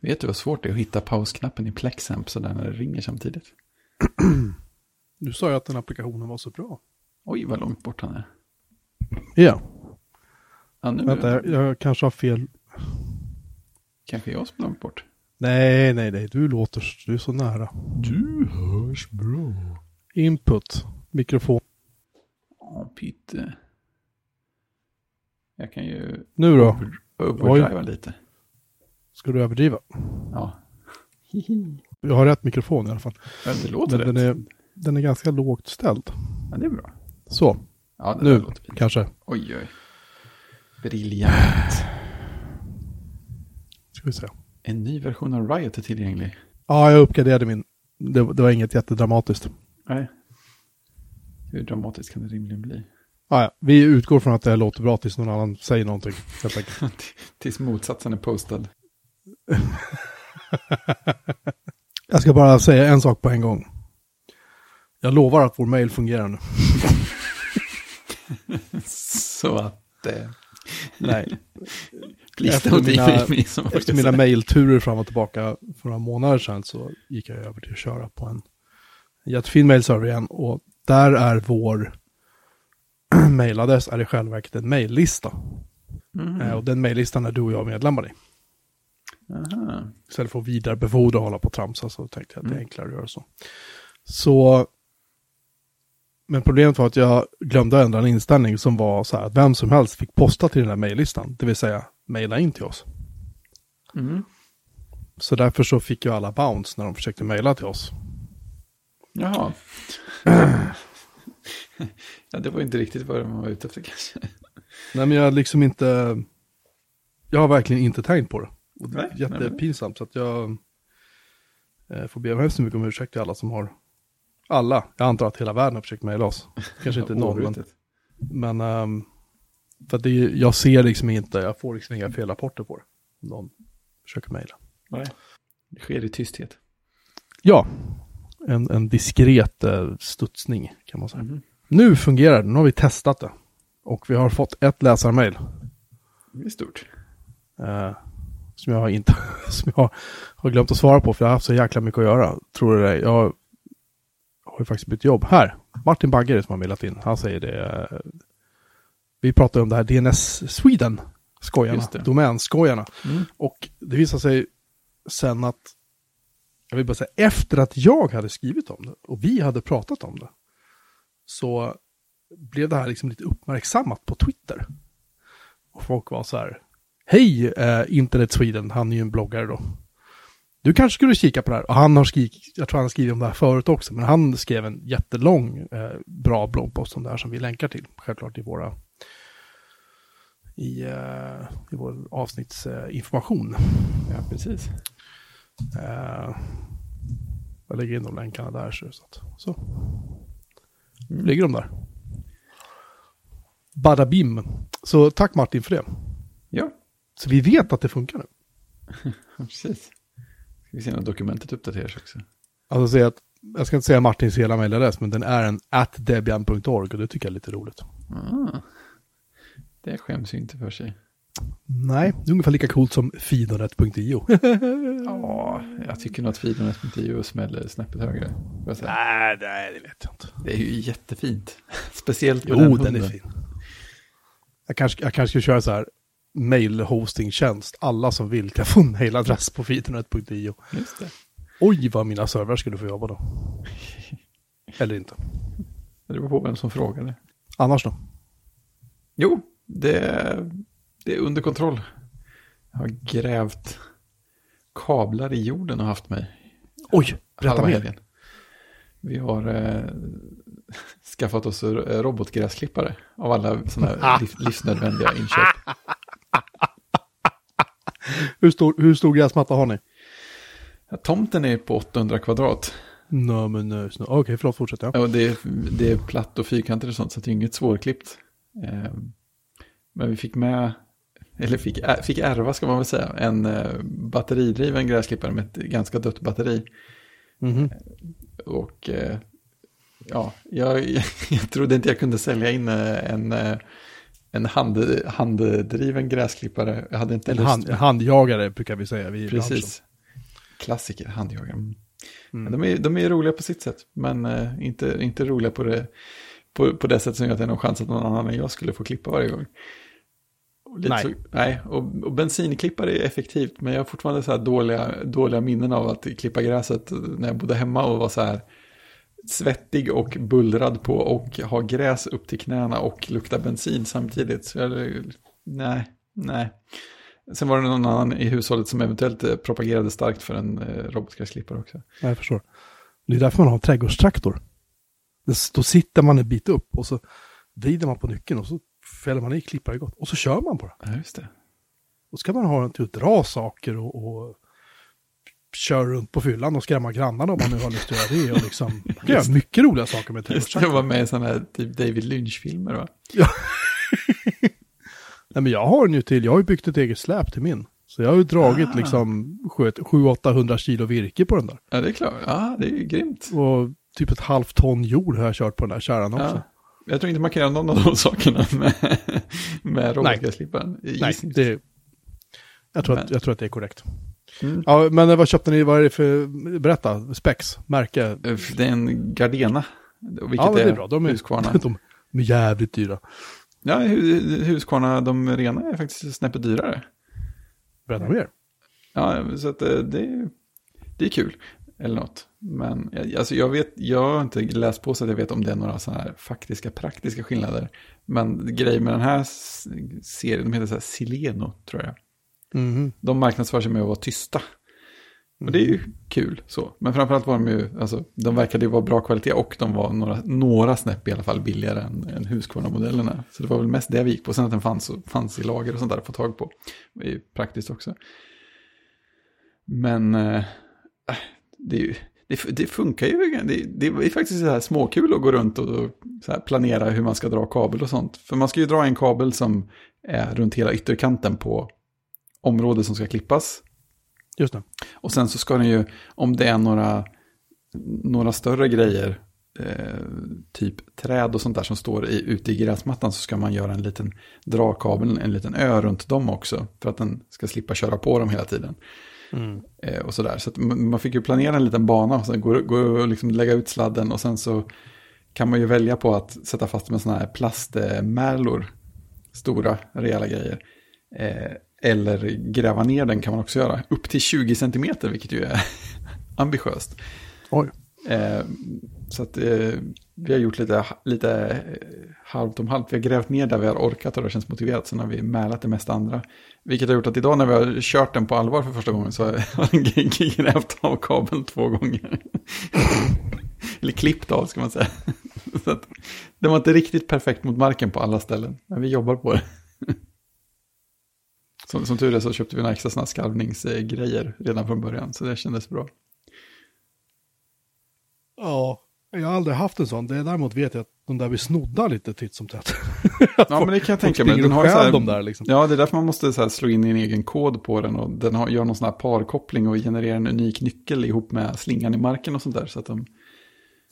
Vet du vad svårt det är att hitta pausknappen i Plexamp sådär när det ringer samtidigt? Du sa ju att den applikationen var så bra. Oj, vad långt bort han är. Ja, Ja, nu vänta, jag, jag kanske har fel. kanske jag som är långt bort. Nej, nej, nej, du låter, du är så nära. Du hörs bra. Input, mikrofon. Ja, Pytte. Jag kan ju Nu då? overdriva lite. Ska du överdriva? Ja, Jag har rätt mikrofon i alla fall. men det låter Men rätt. den är, den är ganska lågt ställd. Ja, det är bra. Så, Ja, nu kanske. Oj, oj. Briljant. Ska vi se. En ny version av Riot är tillgänglig. Ja, jag uppgraderade min. Det, det var inget jättedramatiskt. Nej. Hur dramatiskt kan det rimligen bli? Ah, ja. Vi utgår från att det här låter bra tills någon annan säger någonting. Helt enkelt. Tills motsatsen är postad. Jag ska bara säga en sak på en gång. Jag lovar att vår mail fungerar nu. Så att... Eh, Nej. Efter mina- Efter mina mailturer fram och tillbaka för några månader sedan så gick jag över till att köra på en jättefin mailserver igen. Och där är vår mailadress är i själva verket en maillista. Mhm. Eh, Och den maillistan är du och jag medlemmar i. Aha. Istället för att vidarebefordra och hålla på och tramsa så tänkte jag att det är Mm. enklare att göra så. Så, men problemet var att jag glömde ändra en inställning som var så här att vem som helst fick posta till den här mejllistan, det vill säga mejla in till oss. Mm. Så därför så fick ju alla bounce när de försökte mejla till oss. Jaha. ja, det var inte riktigt vad man var ute efter kanske. Nej men jag har liksom inte, jag har verkligen inte tänkt på det. Och det är Nej, nej, nej. jättepinsamt så att jag eh, får be om hemskt mycket om ursäkt till alla som har, alla, jag antar att hela världen har försökt mejla oss. Kanske inte någon, men. Men ehm, för att det, är- jag ser liksom inte, jag får liksom inga felrapporter på det. Om någon försöker mejla. Nej. Det sker i tysthet. Ja, en, en diskret eh, studsning kan man säga. Mhm. Nu fungerar det, nu har vi testat det. Och vi har fått ett läsarmail. Det är stort. Eh, som jag inte, som jag har glömt att svara på för jag har haft så jäkla mycket att göra. Tror du det? Jag har ju faktiskt bytt jobb. Här, Martin Bagger som har mejlat in. Han säger det. eh, Vi pratar om det här DNS Sweden. Skojarna, domänskojarna. Mm. Och det visade sig sen att, jag vill bara säga, efter att jag hade skrivit om det och vi hade pratat om det, så blev det här liksom lite uppmärksammat på Twitter. Och folk var så här, hej eh, Internet Sweden, han är ju en bloggare då. Du kanske skulle kika på det här. Och han har skrivit, jag tror han har skrivit om det här förut också, men han skrev en jättelång, eh, bra bloggpost om det här som vi länkar till, självklart i våra i, eh, i vår avsnittsinformation. Eh, ja, precis. Eh, jag lägger in de länkarna där. Så, så, att, så. Mm. ligger de där. Bada bim. Så tack Martin för det. Ja, Så vi vet att det funkar nu. precis. Ska vi se när dokumentet uppdateras också. Alltså säga att, jag ska inte säga Martins hela mejladress, men den är en atdebian.org och det tycker jag är lite roligt. Ah. Det skäms ju inte för sig. Nej, det är ungefär lika coolt som fidonet.io. Ja, jag tycker nog att fidonet.io smäller snäppet högre. nej, nej, det vet jag inte. Det är ju jättefint. Speciellt med Jo, den, den är fin. Jag kanske, jag kanske ska köra så här mail hosting tjänst. Alla som vill kan få en mailadress på fidonet.io. Just det. Oj, vad mina servrar skulle få jobba då. Eller inte. Det beror på vem som frågade. Annars då? Jo, det, det är under kontroll. Jag har grävt kablar i jorden och haft mig. Oj, berätta mer. Vi har eh, skaffat oss eh, robotgräsklippare av alla sådana liv, livsnödvändiga inköp. Hur stor, hur stor gräsmatta har ni? Tomten är på 800 kvadrat. Nej, men nej, snö- Okej, förlåt, fortsätt. Ja. Och det, är, det är platt och fyrkantigt och sånt, så det är inget svårklippt. Eh, men vi fick med, eller fick, fick ärva ska man väl säga, en eh, batteridriven gräsklippare med ett ganska dött batteri. Mhm. Och eh, ja, jag, jag trodde inte jag kunde sälja in eh, en, en hand, handdriven gräsklippare. Jag hade inte En lust. hand, handjagare brukar vi säga. Vi i branschen. Precis. Klassiker, handjagare. Mm. Mm. De, är, de är roliga på sitt sätt, men inte, inte roliga på det, på, på det sätt som gör att det är någon chans att någon annan än jag skulle få klippa varje gång. Nej. Så, nej, och, och bensinklippare är effektivt, men jag har fortfarande så dåliga, dåliga minnen av att klippa gräset när jag bodde hemma och var så här svettig och bullrad på och ha gräs upp till knäna och lukta bensin samtidigt. Så jag, nej, nej. Sen var det någon annan i hushållet som eventuellt eh, propagerade starkt för en eh, robotgräsklippare också. Ja, Jag förstår. Det är därför man har en trädgårdstraktor. Då sitter man en bit upp och så vrider man på nyckeln och så fäller man i klippare gott. Och så kör man bara. Ja, just det. Då ska man ha en till att dra saker och, och köra runt på fyllan och skrämma grannarna om man nu har lust att göra det. Och liksom, man mycket roliga saker med det, att trädgårdstraktor. vara med i sådana här typ David Lynch-filmer va? Nej, men jag har den ju till, jag har ju byggt ett eget släp till min. Så jag har ju dragit Ah. liksom 700-800 kilo virke på den där. Ja, det är klart. Ja, det är ju grymt. Och typ ett halvt ton jord har jag kört på den där kärran också. Ja. Jag tror inte man kan göra någon av de sakerna med, med robotgräsklipparen. Nej, det, jag, tror att, jag tror att det är korrekt. Mm. Ja, men vad köpte ni, vad är det för, berätta, spex, märke? Det är en Gardena. Vilket Ja, men det är bra, de är, Husqvarna. de, de är jävligt dyra. Ja, hu- Husqvarna, de rena är faktiskt snäppet dyrare. Berätta mer. Ja, så att eh, det, är- det är kul. Eller något. Men alltså jag, vet, jag har inte läst på så att jag vet om det är några sådana här faktiska, praktiska skillnader. Men grejen med den här serien, de heter så här Sileno, tror jag. Mhm. De marknadsför sig med att vara tysta. Och det är ju kul så. Men framförallt var de ju, alltså, de verkade ju vara bra kvalitet och de var några, några snäpp i alla fall billigare än, än Husqvarna-modellerna. Så det var väl mest det vi gick på. Sen att den fanns, fanns i lager och sånt där att få tag på. Det är ju praktiskt också. Men eh, det, ju, det, det funkar ju. Det, det är faktiskt så här småkul att gå runt och här planera hur man ska dra kabel och sånt. För man ska ju dra en kabel som är runt hela ytterkanten på området som ska klippas. Just det. Och sen så ska den ju, om det är några, några större grejer, eh, typ träd och sånt där som står i, ute i gräsmattan så ska man göra en liten dragkabel, en liten ö runt dem också. För att den ska slippa köra på dem hela tiden. Mm. Eh, och sådär. Så man fick ju planera en liten bana och sen gå, gå och liksom lägga ut sladden och sen så kan man ju välja på att sätta fast med sådana här plastmärlor. Stora, rejäla grejer. Eh, eller gräva ner den kan man också göra. Upp till 20 centimeter, vilket ju är ambitiöst. Oj. Eh, så att vi har gjort lite, lite eh, halvt om halvt. Vi har grävt ner där vi har orkat och det känns motiverat. Sen har vi mälat det mesta andra. Vilket har gjort att idag när vi har kört den på allvar för första gången så har den grävt av kabeln två gånger. Eller klippt av ska man säga. Så att, det var inte riktigt perfekt mot marken på alla ställen. Men vi jobbar på det. Som, som tur är så köpte vi några extra sådana skarvningsgrejer redan från början. Så det kändes bra. Ja, jag har aldrig haft en sån. Det däremot vet jag att de där blir snodda lite titt som tätt. Ja, men det kan jag tänka mig. Den har så här, dem där liksom. Ja, det är därför man måste så här slå in en egen kod på den och den har, gör någon sån här parkoppling och genererar en unik nyckel ihop med slingan i marken och sånt där så att de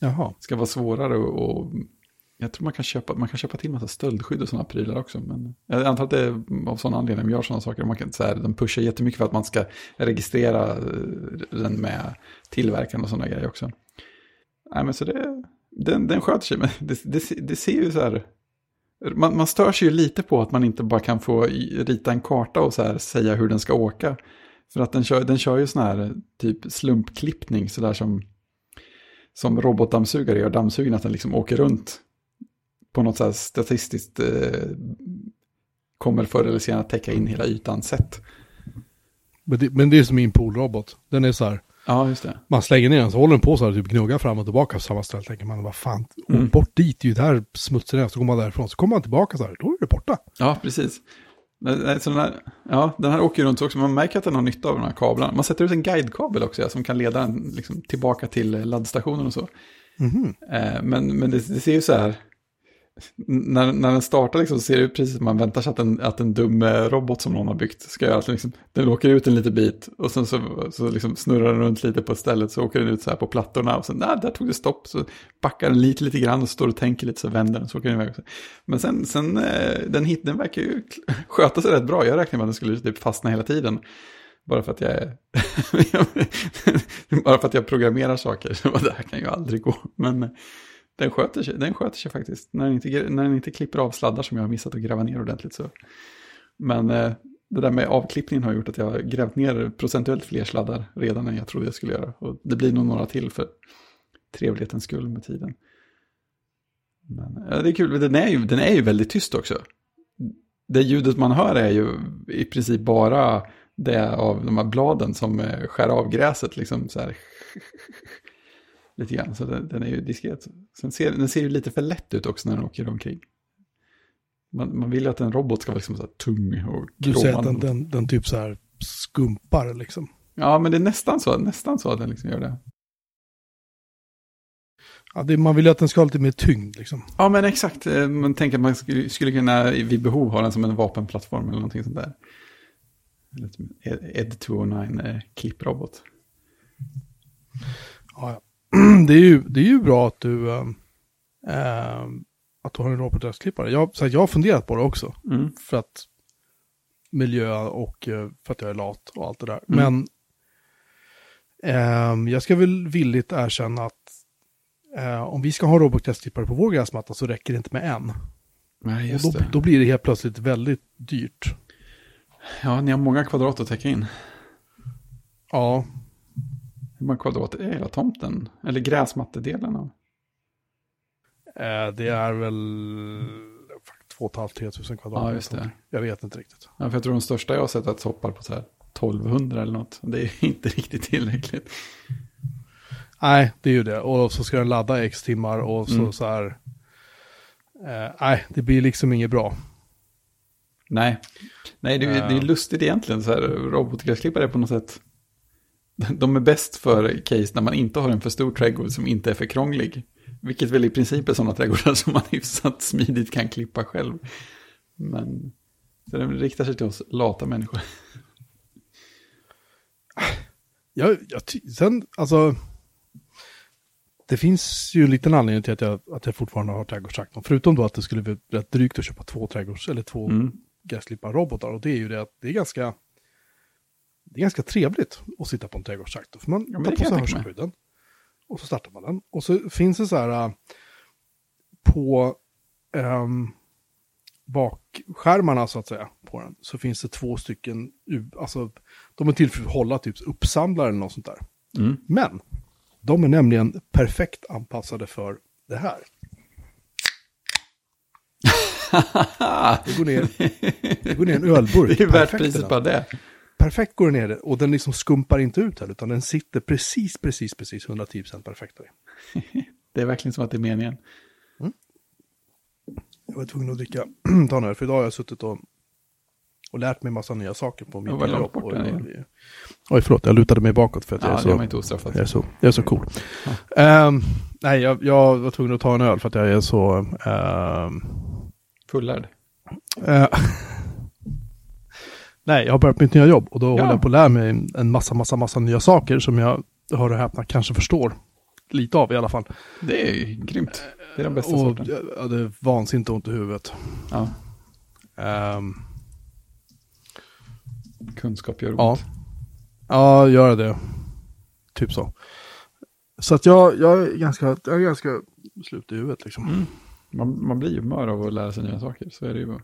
Jaha. ska vara svårare och, och jag tror man kan köpa, man kan köpa till massa stöldskydd och sådana prylar också. Men jag antar att det är av sådana anledningar de gör sådana saker. Man kan, så här, de pushar jättemycket för att man ska registrera eh, den med tillverkaren och sådana grejer också. Nej, men så det, den, den sköter sig, men det, det, det ser ju så här... Man, man stör sig ju lite på att man inte bara kan få rita en karta och så här säga hur den ska åka. För att den kör, den kör ju sån här typ slumpklippning, så där som, som robotdammsugare gör dammsugaren, att den liksom åker runt på något så här statistiskt eh, kommer förr eller senare täcka in hela ytan sätt. Men det, men det är som min poolrobot. Den är så här, Ja, just det. man slänger ner den så håller den på så här, typ gnuggar fram och tillbaka på samma ställe. Tänker man, vad fan, Mm. bort dit, ju där smutsen är. Så går man därifrån, så kommer man tillbaka så här, då är det borta. Ja, precis. Nej, Så den, här, ja, den här åker runt också, man märker att den har nytta av de här kablarna. Man sätter ut en guidekabel också, ja, som kan leda den liksom, tillbaka till eh, laddstationen och så. Eh, men men det, det ser ju så här, när, när den startar liksom, så ser det ut precis som man väntar sig att en, att en dum eh, robot som någon har byggt ska göra. Liksom, den åker ut en liten bit och sen så, så liksom snurrar den runt lite på stället så åker den ut så här på plattorna och sen nej, där tog det stopp. Så backar den lite, lite grann och står och tänker lite så vänder den så åker den iväg. Men sen, sen eh, den, hit, den verkar ju sköta sig rätt bra. Jag räknade med att den skulle typ fastna hela tiden. Bara för att jag är... bara för att jag programmerar saker. Så det här kan ju aldrig gå. Men eh, den sköter sig, den sköter sig faktiskt. När den, inte, när den inte klipper av sladdar som jag har missat att gräva ner ordentligt. Så. Men eh, det där med avklippningen har gjort att jag har grävt ner procentuellt fler sladdar redan än jag trodde jag skulle göra. Och det blir nog några till för trevlighetens skull med tiden. Men ja, det är kul, den är, ju, den är ju väldigt tyst också. Det ljudet man hör är ju i princip bara det av de här bladen som eh, skär av gräset. Liksom så här. lite grann, så den, den, är ju diskret. Sen ser den ser ju lite för lätt ut också när den åker omkring. Man, man vill ju att en robot ska vara liksom så tung och Du säger att den, den, den, typ så här skumpar liksom. Ja, men det är nästan så, nästan så att den liksom gör det. Ja, det, man vill ju att den ska ha lite mer tyngd liksom. Ja, men exakt. Eh, man tänker att man skulle, skulle kunna vid behov ha den som en vapenplattform eller någonting sånt där. Ed 209 eh, klipprobot. Ja, ja. det, är ju, det är ju bra att du, äh, att du har en robotröstklippare. Jag, så jag har funderat på det också. Mm. För att miljö och eh, för att jag är lat och allt det där. Mm. Men äh, jag ska väl villigt erkänna att äh, om vi ska ha robotröstklippare på vår gräsmatta så räcker det inte med en. Nej, just och då, det. då blir det helt plötsligt väldigt dyrt. Ja, ni har många kvadrat att täcka in. Ja, hur många kvadrat är hela tomten? Eller gräsmattedelen av? Eh, det är väl 2 500 tusen kvadrat. Ja, just det. Jag vet inte riktigt. Ja, för jag tror de största jag har sett att hoppar på så här 1200 eller något. Det är inte riktigt tillräckligt. Nej, det är ju det. Och så ska den ladda x timmar och så, mm. så här. Eh, nej, det blir liksom inget bra. Nej, nej det, det är lustigt egentligen. Så här, robotgräsklippare på något sätt de är bäst för case när man inte har en för stor trädgård som inte är för krånglig. Vilket väl i princip är sådana trädgårdar som man hyfsat smidigt kan klippa själv. Men så den riktar sig till oss lata människor. Ja, jag, sen, alltså, det finns ju en liten anledning till att jag, att jag fortfarande har trädgårdstraktorn. Förutom då att det skulle bli rätt drygt att köpa två trädgårds eller två mm. gräsklippar-robotar. Och det är ju det att det är ganska det är ganska trevligt att sitta på en trädgårdstraktor. För man ja, tar på sig hörselskydden. Och så startar man den. Och så finns det så här äh, på um, bakskärmarna så att säga på den. Så finns det två stycken, alltså de är till för att hålla typ uppsamlare eller något sånt där. Mm. Men de är nämligen perfekt anpassade för det här. det, går ner, det går ner en ölburk. Det är värt priset på det perfekt går den ner och den liksom skumpar inte ut här utan den sitter precis, precis, precis 110% perfekt. det är verkligen som att det är meningen. Mm. Jag var tvungen att dricka, ta öl, för idag har jag suttit och, och lärt mig massa nya saker på mitt jobb. Bort den Oj, förlåt, jag lutade mig bakåt för att ja, jag, är så, jag, är så, jag är så cool. Ja. Um, nej, jag, jag, var tvungen att ta en öl för att jag är så... Um, Fullärd? Uh, Nej, jag har börjat mitt nya jobb och då ja. håller jag på att lära mig en massa, massa, massa nya saker som jag, hör och häpna, kanske förstår. Lite av i alla fall. Det är grymt. Det är den bästa och, sorten. Ja, det är vansinnigt ont i huvudet. Ja. Um, Kunskap gör ont. Ja, ja gör det. Typ så. Så att jag, jag, är, ganska, jag är ganska slut i huvudet liksom. Mm. Man, man blir ju mör av att lära sig nya saker, så är det ju bara.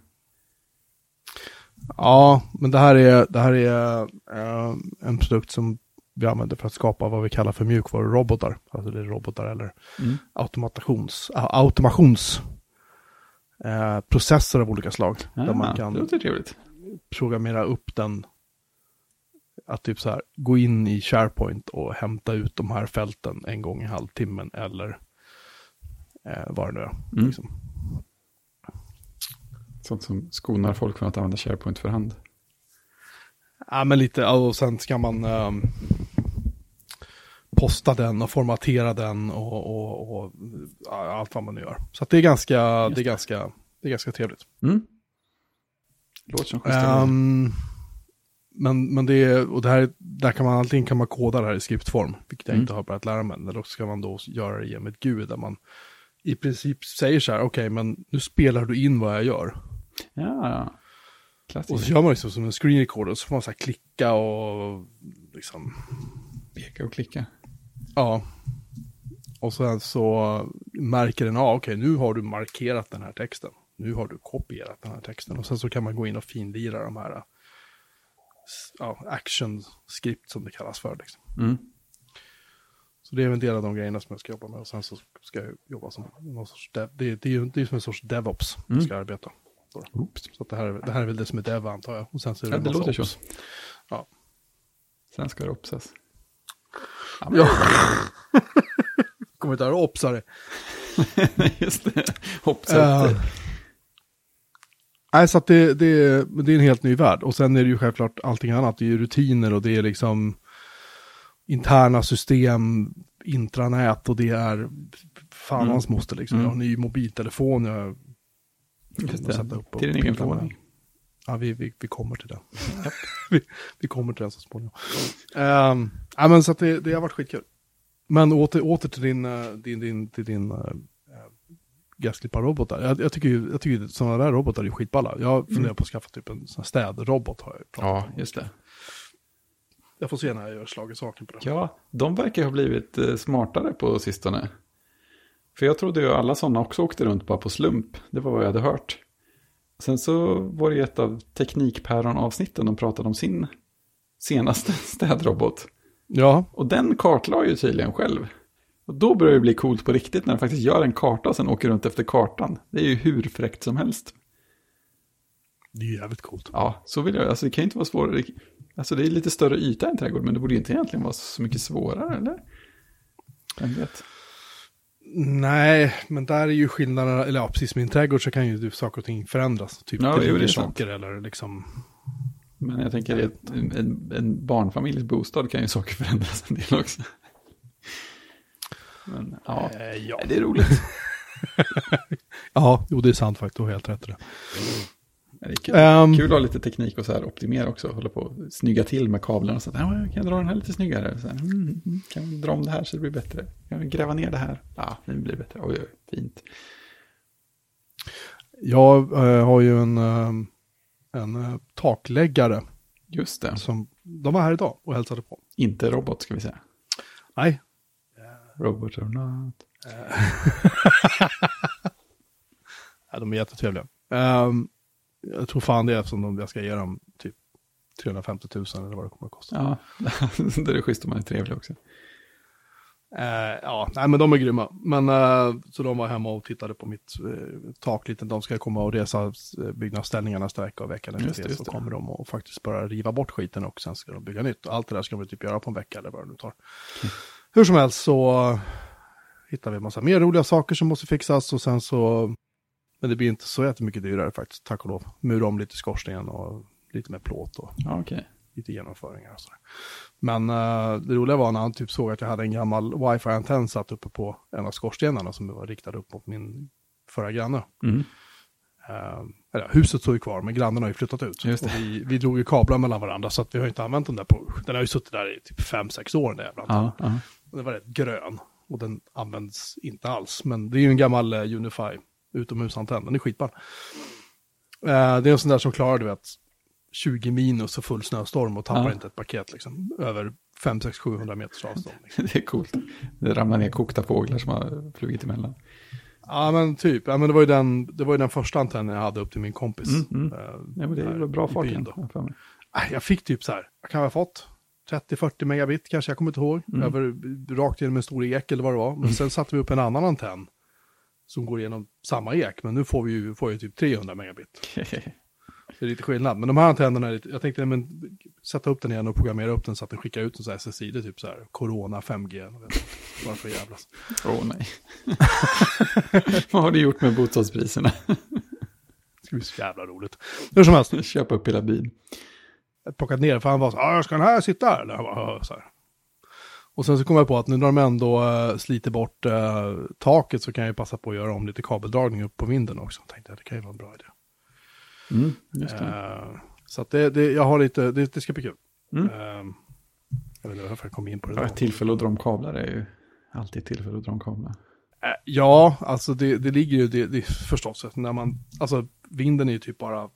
Ja, men det här är, det här är uh, en produkt som vi använder för att skapa vad vi kallar för mjukvarurobotar. Alltså det är robotar eller mm. automations, uh, automations uh, processer av olika slag. Ah, där man kan programmera upp den att typ så här gå in i SharePoint och hämta ut de här fälten en gång i halvtimmen eller eh, vad det nu är. Mm. Liksom. Sånt som skonar folk från att använda SharePoint för hand. Ja, men lite, och sen ska man... Um, posta den och formatera den och, och, och allt vad man nu gör. Så det är ganska, det är ganska, det är ganska trevligt. Mm. Låter som Um, men, men det är, och det här, där kan man antingen kan man koda det här i skriftform, vilket jag Mm. inte har börjat lära mig, eller också ska man då göra det genom ett GUI där man i princip säger så här, okej, men nu spelar du in vad jag gör. Ja, ja. Och så gör man liksom som en screen recorder, så får man så här klicka och liksom, Peka och klicka. ja. Och sen så märker den, ja okej, nu har du markerat den här texten. Nu har du kopierat den här texten. Och sen så kan man gå in och finlira de här ja, action script som det kallas för. Liksom. Mm. Så det är en del av de grejerna som jag ska jobba med. Och sen så ska jag jobba som någon sorts dev. Det, det är ju det är som en sorts DevOps Mm. jag ska arbeta. Oops. Så det, här, är- det här är väl det som är dev antar jag. Och sen så är det, Ja, det låter så. Ja. Sen ska det opsas. Ja. Kommer inte att opsa det. Just det. Upp det. Nej, så att det, det, det är en helt ny värld. Och sen är det ju självklart allting annat. Det är ju rutiner och det är liksom interna system, intranät och det är fan Mm. hans moster liksom. Mm. Jag har en ny mobiltelefon. Jag Just det. sätta upp Till din egen förvåning. Ja, vi, vi, vi kommer till den. vi, vi kommer till den så småningom. Um, ja, men så att det, det har varit skitkul. Men åter, åter till din, eh, din, din, till din uh, gräsklipparrobotar. Jag, jag tycker ju jag tycker sådana där robotar är skitballa. Jag funderar Mm. på att skaffa typ en sån här städrobot. Har jag, pratat Ja, om. just det. jag får se när jag gör slag i saken på det. Ja, de verkar ha blivit eh, smartare på sistone. För jag trodde ju alla sådana också åkte runt bara på slump. Det var vad jag hade hört. Sen så var det ju ett av Teknikpäron-avsnitten de pratade om sin senaste städrobot. Ja, Och den kartlade ju tydligen själv. Och då börjar det bli coolt på riktigt när den faktiskt gör en karta och sen åker runt efter kartan. Det är ju hur fräckt som helst. det är ju jävligt coolt. Ja, så vill jag. Alltså det kan ju inte vara svårare. Alltså det är lite större yta än trädgård, men det borde ju inte egentligen vara så mycket svårare, eller? Vem vet? Nej, men där är ju skillnaderna, eller ja, precis en trädgård så kan ju saker och ting förändras. Typ Ja, det saker eller liksom Men jag tänker att en, en barnfamiljs bostad kan ju saker förändras en del också. Men ja, Eh, ja. det är roligt. ja, jo det är sant faktiskt, du har helt rätt i det. Kul. Ehm, kul att ha lite teknik och så här optimera också. Hålla på och snygga till med kablarna. Så att, ja, kan jag dra den här lite snyggare? Så här, mm, mm, kan vi dra om det här så det blir bättre? Kan vi gräva ner det här? Ja, det blir bättre. Oj, oj, fint. Jag eh, har ju en, eh, en eh, takläggare Just det. som, de var här idag och hälsade på. Inte robot ska vi säga. Nej, Robot or not. ja, de är jättetrevliga. Ehm, jag tror fan det är eftersom de, jag ska ge dem typ 350 000 eller vad det kommer att kosta. Ja, det är schysst om man är trevlig också. Eh, ja, nej men de är grymma. Men eh, så de var hemma och tittade på mitt uh, tak lite. De ska komma och resa uh, byggnadsställningar nästa vecka och veckan efter det, Så kommer de och faktiskt börja riva bort skiten och sen ska de bygga nytt. Allt det där ska de typ göra på en vecka eller vad det nu tar. Mm. Hur som helst så hittar vi en massa mer roliga saker som måste fixas och sen så, men det blir inte så jättemycket dyrare faktiskt, tack och lov. Mura om lite skorsten och lite mer plåt och Ja, okej. lite genomföringar och sådär. Men eh, det roliga var när han typ såg att jag hade en gammal wifi-antenn satt uppe på en av skorstenarna som var riktad upp mot min förra granne. Mm. Eh, eller, huset står ju kvar, men grannen har ju flyttat ut. Vi, vi drog ju kablar mellan varandra, så att vi har inte använt den där på... Den har ju suttit där i typ 5-6 år, den jävla. Ja, ja. Den var rätt grön, och den används inte alls. Men det är ju en gammal eh, Unify utomhusantenn, den är skitball. Eh, det är en sån där som klarar, du vet, 20 minus och full snöstorm och tappar Ja. inte ett paket liksom. Över 5, 6, 700 meters avstånd. Liksom. Det är coolt. Det ramlar ner kokta fåglar som har flugit emellan. Ja men typ, ja, men det, var ju den, det var ju den första antennen jag hade upp till min kompis. Mm, mm. eh, Ja, men det är väl bra fart jag Jag fick typ så här, vad kan jag ha fått? 30-40 megabit kanske, jag kommer inte ihåg. Mm. Över, rakt genom en stor ek eller vad det var. Men sen satte vi upp en annan antenn. Som går igenom samma ek, men nu får vi ju, får ju typ 300 megabit. Det är lite skillnad. Men de här antennerna, är lite, jag tänkte men, sätta upp den igen och programmera upp den så att den skickar ut en sån här SSID, typ så här, Corona 5G. jag vet inte. Bara för att jävlas. Åh nej. Vad har du gjort med bostadspriserna? Det ska bli så jävla roligt. Hur som helst, Köpa upp hela byn. jag plockade ner för han var så här, "Ja, ska den här sitta här? Eller? Jag bara, så här. Och sen så kom jag på att nu när de ändå uh, sliter bort uh, taket så kan jag ju passa på att göra om lite kabeldragning upp på vinden också. Tänkte jag, det kan ju vara en bra idé. Mm. Uh, så att det, det, jag har lite, det, det ska bli kul. Mm. Uh, jag vet inte varför jag kom in på det. Ja, ett tillfälle att dra om kablar är ju alltid ett tillfälle att dra om kablar. Eh, Ja, alltså det, det ligger ju, det, det förstås, när man, alltså vinden är ju typ bara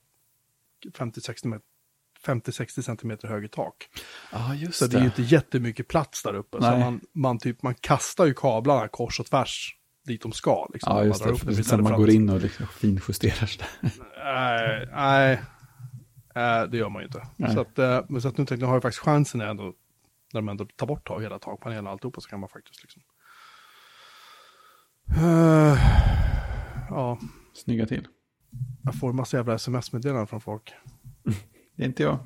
50-60 met- 50-60 centimeter högre tak. Ja, just Så det är ju inte jättemycket plats där uppe. Så man, man, typ, man kastar ju kablarna kors och tvärs dit de ska. Liksom, Ja, när just det. upp istället man går in och liksom finjusterar sådär. Nej, nej, det gör man ju inte. Nej. Så att, eh, men så att nu tänkte jag, nu har jag faktiskt chansen ändå, när de ändå tar bort tag, hela takpanelen och alltihopa, så kan man faktiskt liksom... Eh, ja, Snygga till. jag får en massa jävla sms-meddelanden från folk. Det är inte jag.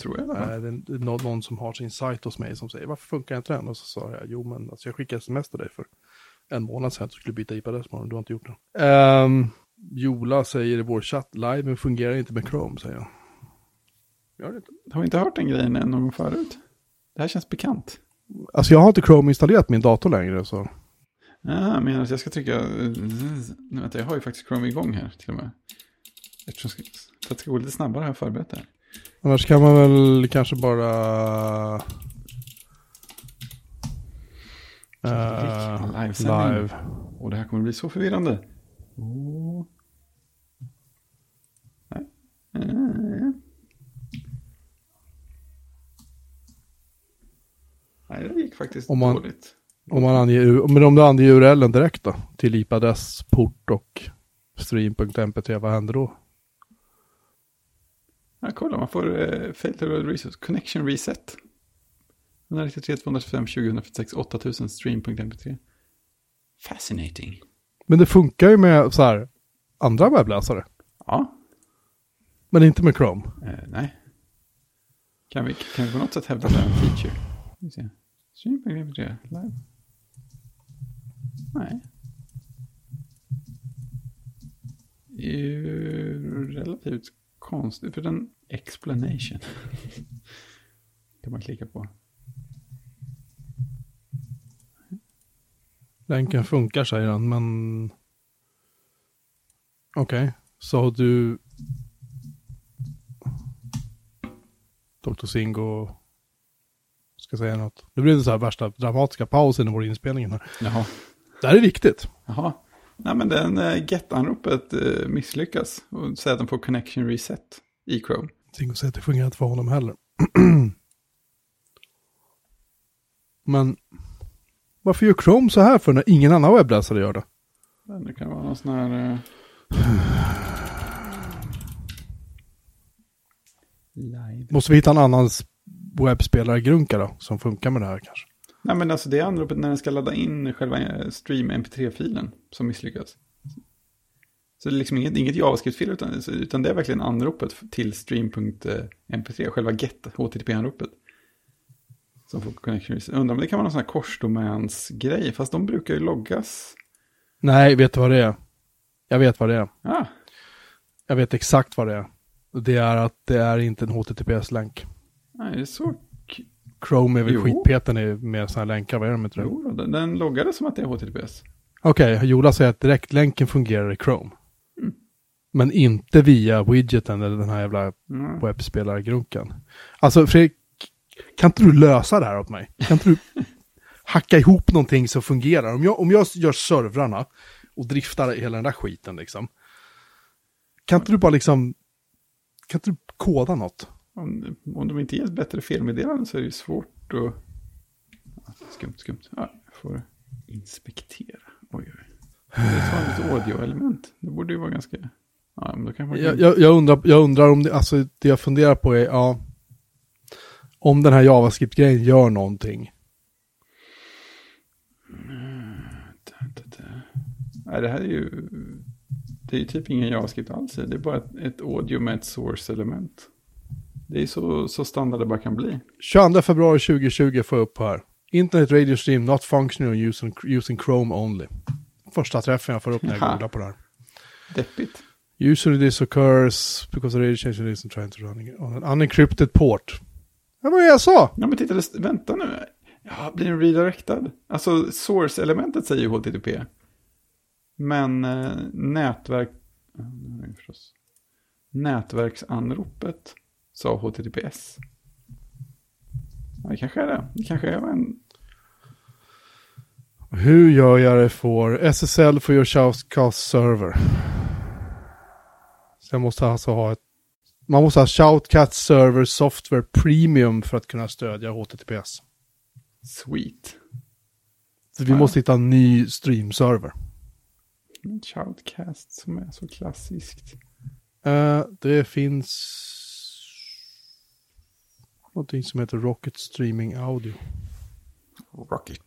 Tror jag. Eh, det är någon, som har sin sajt hos mig som säger, varför funkar inte den? Och så sa jag, jo men alltså, jag skickade sms till dig för en månad sedan du skulle byta IP-adress med du har inte gjort det. Um, Jola säger i vår chatt, liven fungerar inte med Chrome, säger jag. Gör det inte? Har vi inte hört den grejen någon gång förut? Det här känns bekant. Alltså jag har inte Chrome installerat på min dator längre så. Ja, menar att jag ska trycka... Nu, vänta, jag har ju faktiskt Chrome igång här till och med. Eftersom för att det ska gå lite snabbare jag förberett här. Annars kan man väl kanske bara... eh, Livesändning. live. Och det här kommer bli så förvirrande. Oh. Nej. Nej, det gick faktiskt Om man- dåligt. Om man anger, men om du anger URLen direkt då? Till IP-adress, port och stream.mp3, vad händer då? Ja, kolla, man får eh, fail to load resource. Connection reset. 193, 225, 2046, 8000 stream.mp3. Fascinating. Men det funkar ju med så här andra webbläsare. Ja, Men inte med Chrome. eh, nej. Kan vi, kan vi på något sätt hävda att det är en feature? Ska vi se. Stream.mp3 live. Nej. Relativt konstigt för den explanation. kan man klicka på. Länken funkar säger han, men... Okej, så du... Dr. Singo ska säga något. Nu blir det så här värsta dramatiska pausen i vår inspelning här. Jaha. Det här är viktigt. Jaha. Nej men den uh, get-anropet eh, misslyckas. Och säger att den får connection reset i Chrome. Singo säger att det fungerar inte för honom heller. men varför gör Chrome så här för när ingen annan webbläsare gör det? Det kan vara någon sån här... eh, Live. Måste vi hitta en annan s- webbspelare-grunka då, som funkar med det här kanske? Nej men alltså det är anropet när den ska ladda in själva eh, stream mp3-filen som misslyckas. Så det är liksom inget, inget JavaScript-fil utan, utan det är verkligen anropet till stream.mp3, själva get, HTTP-anropet. Som får connection. Undrar om det kan vara någon sån här korsdomänsgrej, fast de brukar ju loggas. Nej, vet du vad det är? Jag vet vad det är. Ah, Jag vet exakt vad det är. Det är att det är inte en HTTPS-länk. nej, det är så. Chrome är väl Jo. skitpeten i- med sådana här länkar, vad är de inte det? Jo, den, den loggade som att det är HTTPS. Okej, Jola säger att direktlänken fungerar i Chrome. Mm. Men inte via widgeten eller den här jävla Mm. webbspelargrunkan. Alltså Fredrik, kan inte du lösa det här åt mig? Kan inte du hacka ihop någonting som fungerar? Om jag, om jag gör servrarna och driftar hela den där skiten liksom. Kan inte du bara liksom, kan inte du koda något? Om, om de inte ger ett bättre felmeddelande så är det ju svårt att... Ja, skumt, skumt. Ja, jag får inspektera. Oj, oj. Det är ett audio-element. Det borde ju vara ganska... Ja, men då kan man... Jag, jag, jag, undrar, jag undrar om det, alltså det jag funderar på är, ja, om den här JavaScript-grejen gör någonting. Nej, det här är ju... Det är ju typ ingen JavaScript alls. Det är bara ett, ett audio med ett source-element. Det är så, så standard det bara kan bli. 22 februari 2020 får jag upp här. Internet Radio Stream not functioning or using, using Chrome only. Första träffen jag får upp när jag googlar på det här. Deppigt. Usually this occurs because the radio change isn't trying to running on an unencrypted port. Det var det jag sa! Ja, men titta, vänta nu. Ja, blir den redirectad? Alltså source-elementet säger ju HTTP. Men eh, nätverk... Nätverksanropet sa HTTPS. Ja, det kanske är det. Det kanske är en... Hur gör jag det för SSL for your shoutcast server? Så jag måste alltså ha ett... Man måste ha Shoutcast Server Software Premium för att kunna stödja HTTPS. Sweet. Så vi Ja. måste hitta en ny streamserver. En Shoutcast som är så klassiskt. Eh, det finns någonting som heter Rocket Streaming Audio. Rocket.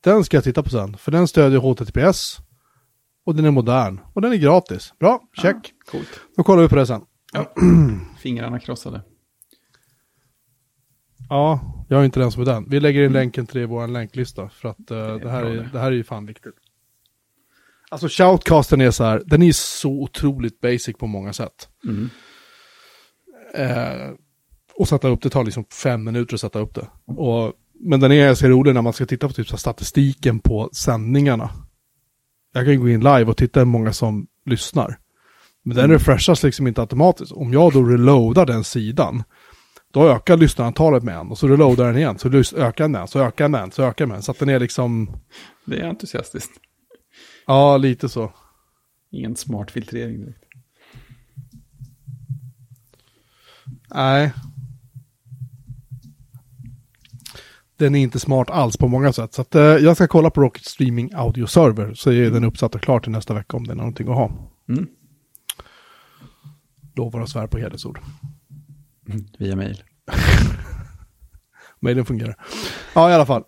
Den ska jag titta på sen, för den stödjer HTTPS. Och den är modern. Och den är gratis. Bra, check. Ja, coolt. Då kollar vi på det sen. Fingrarna krossade. Ja, jag är inte den som är den. Vi lägger in länken till det i vår länklista. För att eh, är det, här är, det. det här är ju fan viktigt. Alltså shoutcasten är så här, den är så otroligt basic på många sätt. Mm. Eh, och sätta upp det tar liksom fem minuter att sätta upp det. Och, men den är ganska rolig när man ska titta på typ statistiken på sändningarna. Jag kan ju gå in live och titta hur många som lyssnar. Men den Mm. refreshas liksom inte automatiskt. Om jag då reloadar den sidan, då ökar lyssnarantalet med en. Och så reloadar den igen, så ökar den med en, så ökar den med en, så ökar den med en. Så att den är liksom, Det är entusiastiskt. ja lite så. Ingen smart filtrering direkt. Nej. Den är inte smart alls på många sätt. Så att, eh, jag ska kolla på Rocket Streaming Audio Server. Så är den uppsatt och klar till nästa vecka om det är någonting att ha. Mm. Lovar och svär på hedersord. Via mail. Mailen fungerar. Ja, i alla fall.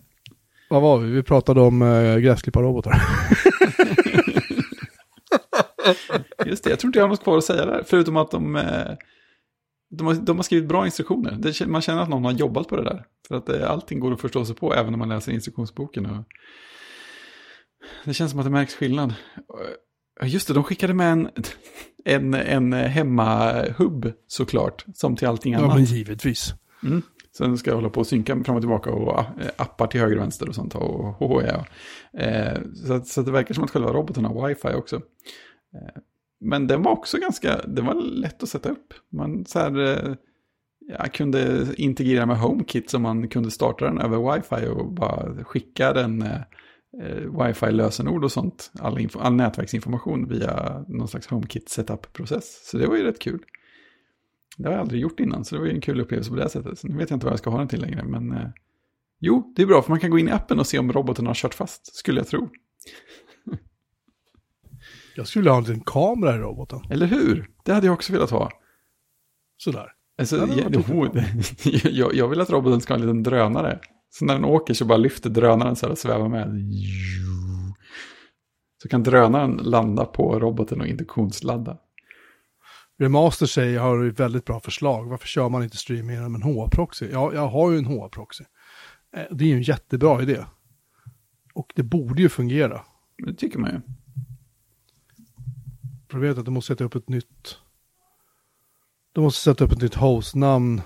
Vad var vi? Vi pratade om uh, gräsklipparrobotar. Just det, jag tror inte jag har något kvar att säga där. Förutom att de, eh, de, har, de har skrivit bra instruktioner. Det, man känner att någon har jobbat på det där. För att eh, allting går att förstå sig på även när man läser instruktionsboken. Och det känns som att det märks skillnad. Just det, de skickade med en, en, en hemmahubb såklart. Som till allting ja, annat. men givetvis. Mm. Sen ska jag hålla på och synka fram och tillbaka och eh, appar till höger och vänster och sånt. Och, och, och, ja. eh, så, så det verkar som att själva roboten har wifi också. Eh, men den var också ganska, den var lätt att sätta upp. Man så här, eh, jag kunde integrera med HomeKit så man kunde starta den över wifi och bara skicka den eh, eh wifi-lösenord och sånt. All, info, all nätverksinformation via någon slags HomeKit setup-process. Så det var ju rätt kul. Det har jag aldrig gjort innan, så det var ju en kul upplevelse på det sättet. Så nu vet jag inte vad jag ska ha den till längre, men... Eh, jo, det är bra, för man kan gå in i appen och se om roboten har kört fast, skulle jag tro. Jag skulle ha en liten kamera i roboten. Eller hur? Det hade jag också velat ha. Sådär. Alltså, jag, jag, jag vill att roboten ska ha en liten drönare. Så när den åker så bara lyfter drönaren så här och svävar med. Så kan drönaren landa på roboten och induktionsladda. Remaster säger jag har ett väldigt bra förslag. Varför kör man inte streaming genom en HA-proxy? Ja, jag har ju en HA-proxy. Eh, Det är ju en jättebra idé. Och det borde ju fungera. Det tycker man ju. Problemet är att du måste sätta upp ett nytt... Du måste sätta upp ett nytt hostnamn.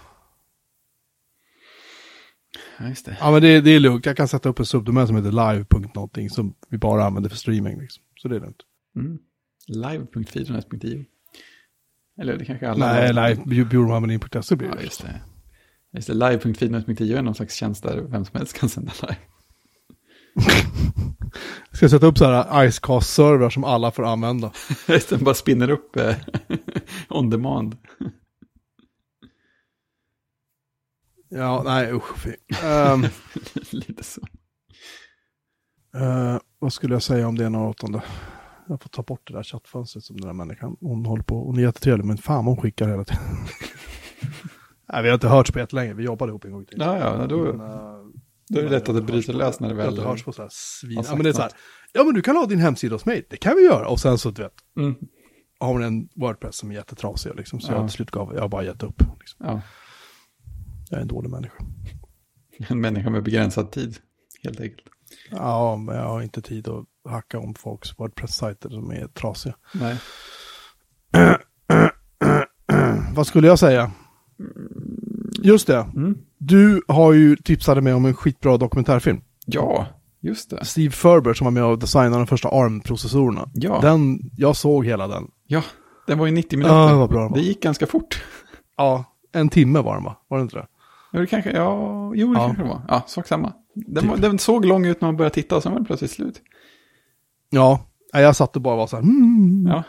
Ja, just det. Ja, men det, det är lugnt. Jag kan sätta upp en subdomän som heter live.någonting som vi bara använder för streaming. Liksom. Så det är lugnt. Mm. Live.fidonet.io. Eller det kanske alla... Nej, live, bjurmanmelin.se blir Ja, det. just det. Just det, live.fidonet.io är någon slags tjänst där vem som helst kan sända live. Ska jag sätta upp så här Icecast-servrar som alla får använda. Det, bara spinner upp eh, on demand. Ja, nej usch. fy. Ehm, Lite så. eh, vad skulle jag säga om det åttonde? Jag får ta bort det där chattfönstret som den där människan, hon håller på, hon är jättetrevlig, men fan hon skickar hela tiden. nej, vi har inte hört spet länge, vi jobbade ihop en gång till. Ja, ja, då, Men, eh, då är det lätt att det bryter lös när det väl... inte hörts på så här svin. Ja, men det är så här, ja men du kan ha din hemsida hos mig, det kan vi göra. Och sen så, du vet, Mm. har man en Wordpress som är jättetrasig, liksom, så Ja. jag till slut gav, jag har bara gett upp. Liksom. Ja, Jag är en dålig människa. en människa med begränsad tid, helt enkelt. Ja, men jag har inte tid att hacka om folks Wordpress-sajter som är trasiga. Nej. Vad skulle jag säga? Just det, Mm. Du har ju tipsade mig om en skitbra dokumentärfilm. Ja, just det. Steve Ferber som var med och designade de första ARM-processorerna. Ja. Den, jag såg hela den. Ja, den var ju 90 minuter. Ja, vad bra den var. det gick ganska fort. Ja, en timme var den va? Var det inte det? Ja, det kanske, ja, jo, det Ja. kanske det var. Ja, sak samma. Den, Typ. var, den såg lång ut när man började titta och sen var det plötsligt slut. Ja, jag satt och bara var så här. Mm. Ja,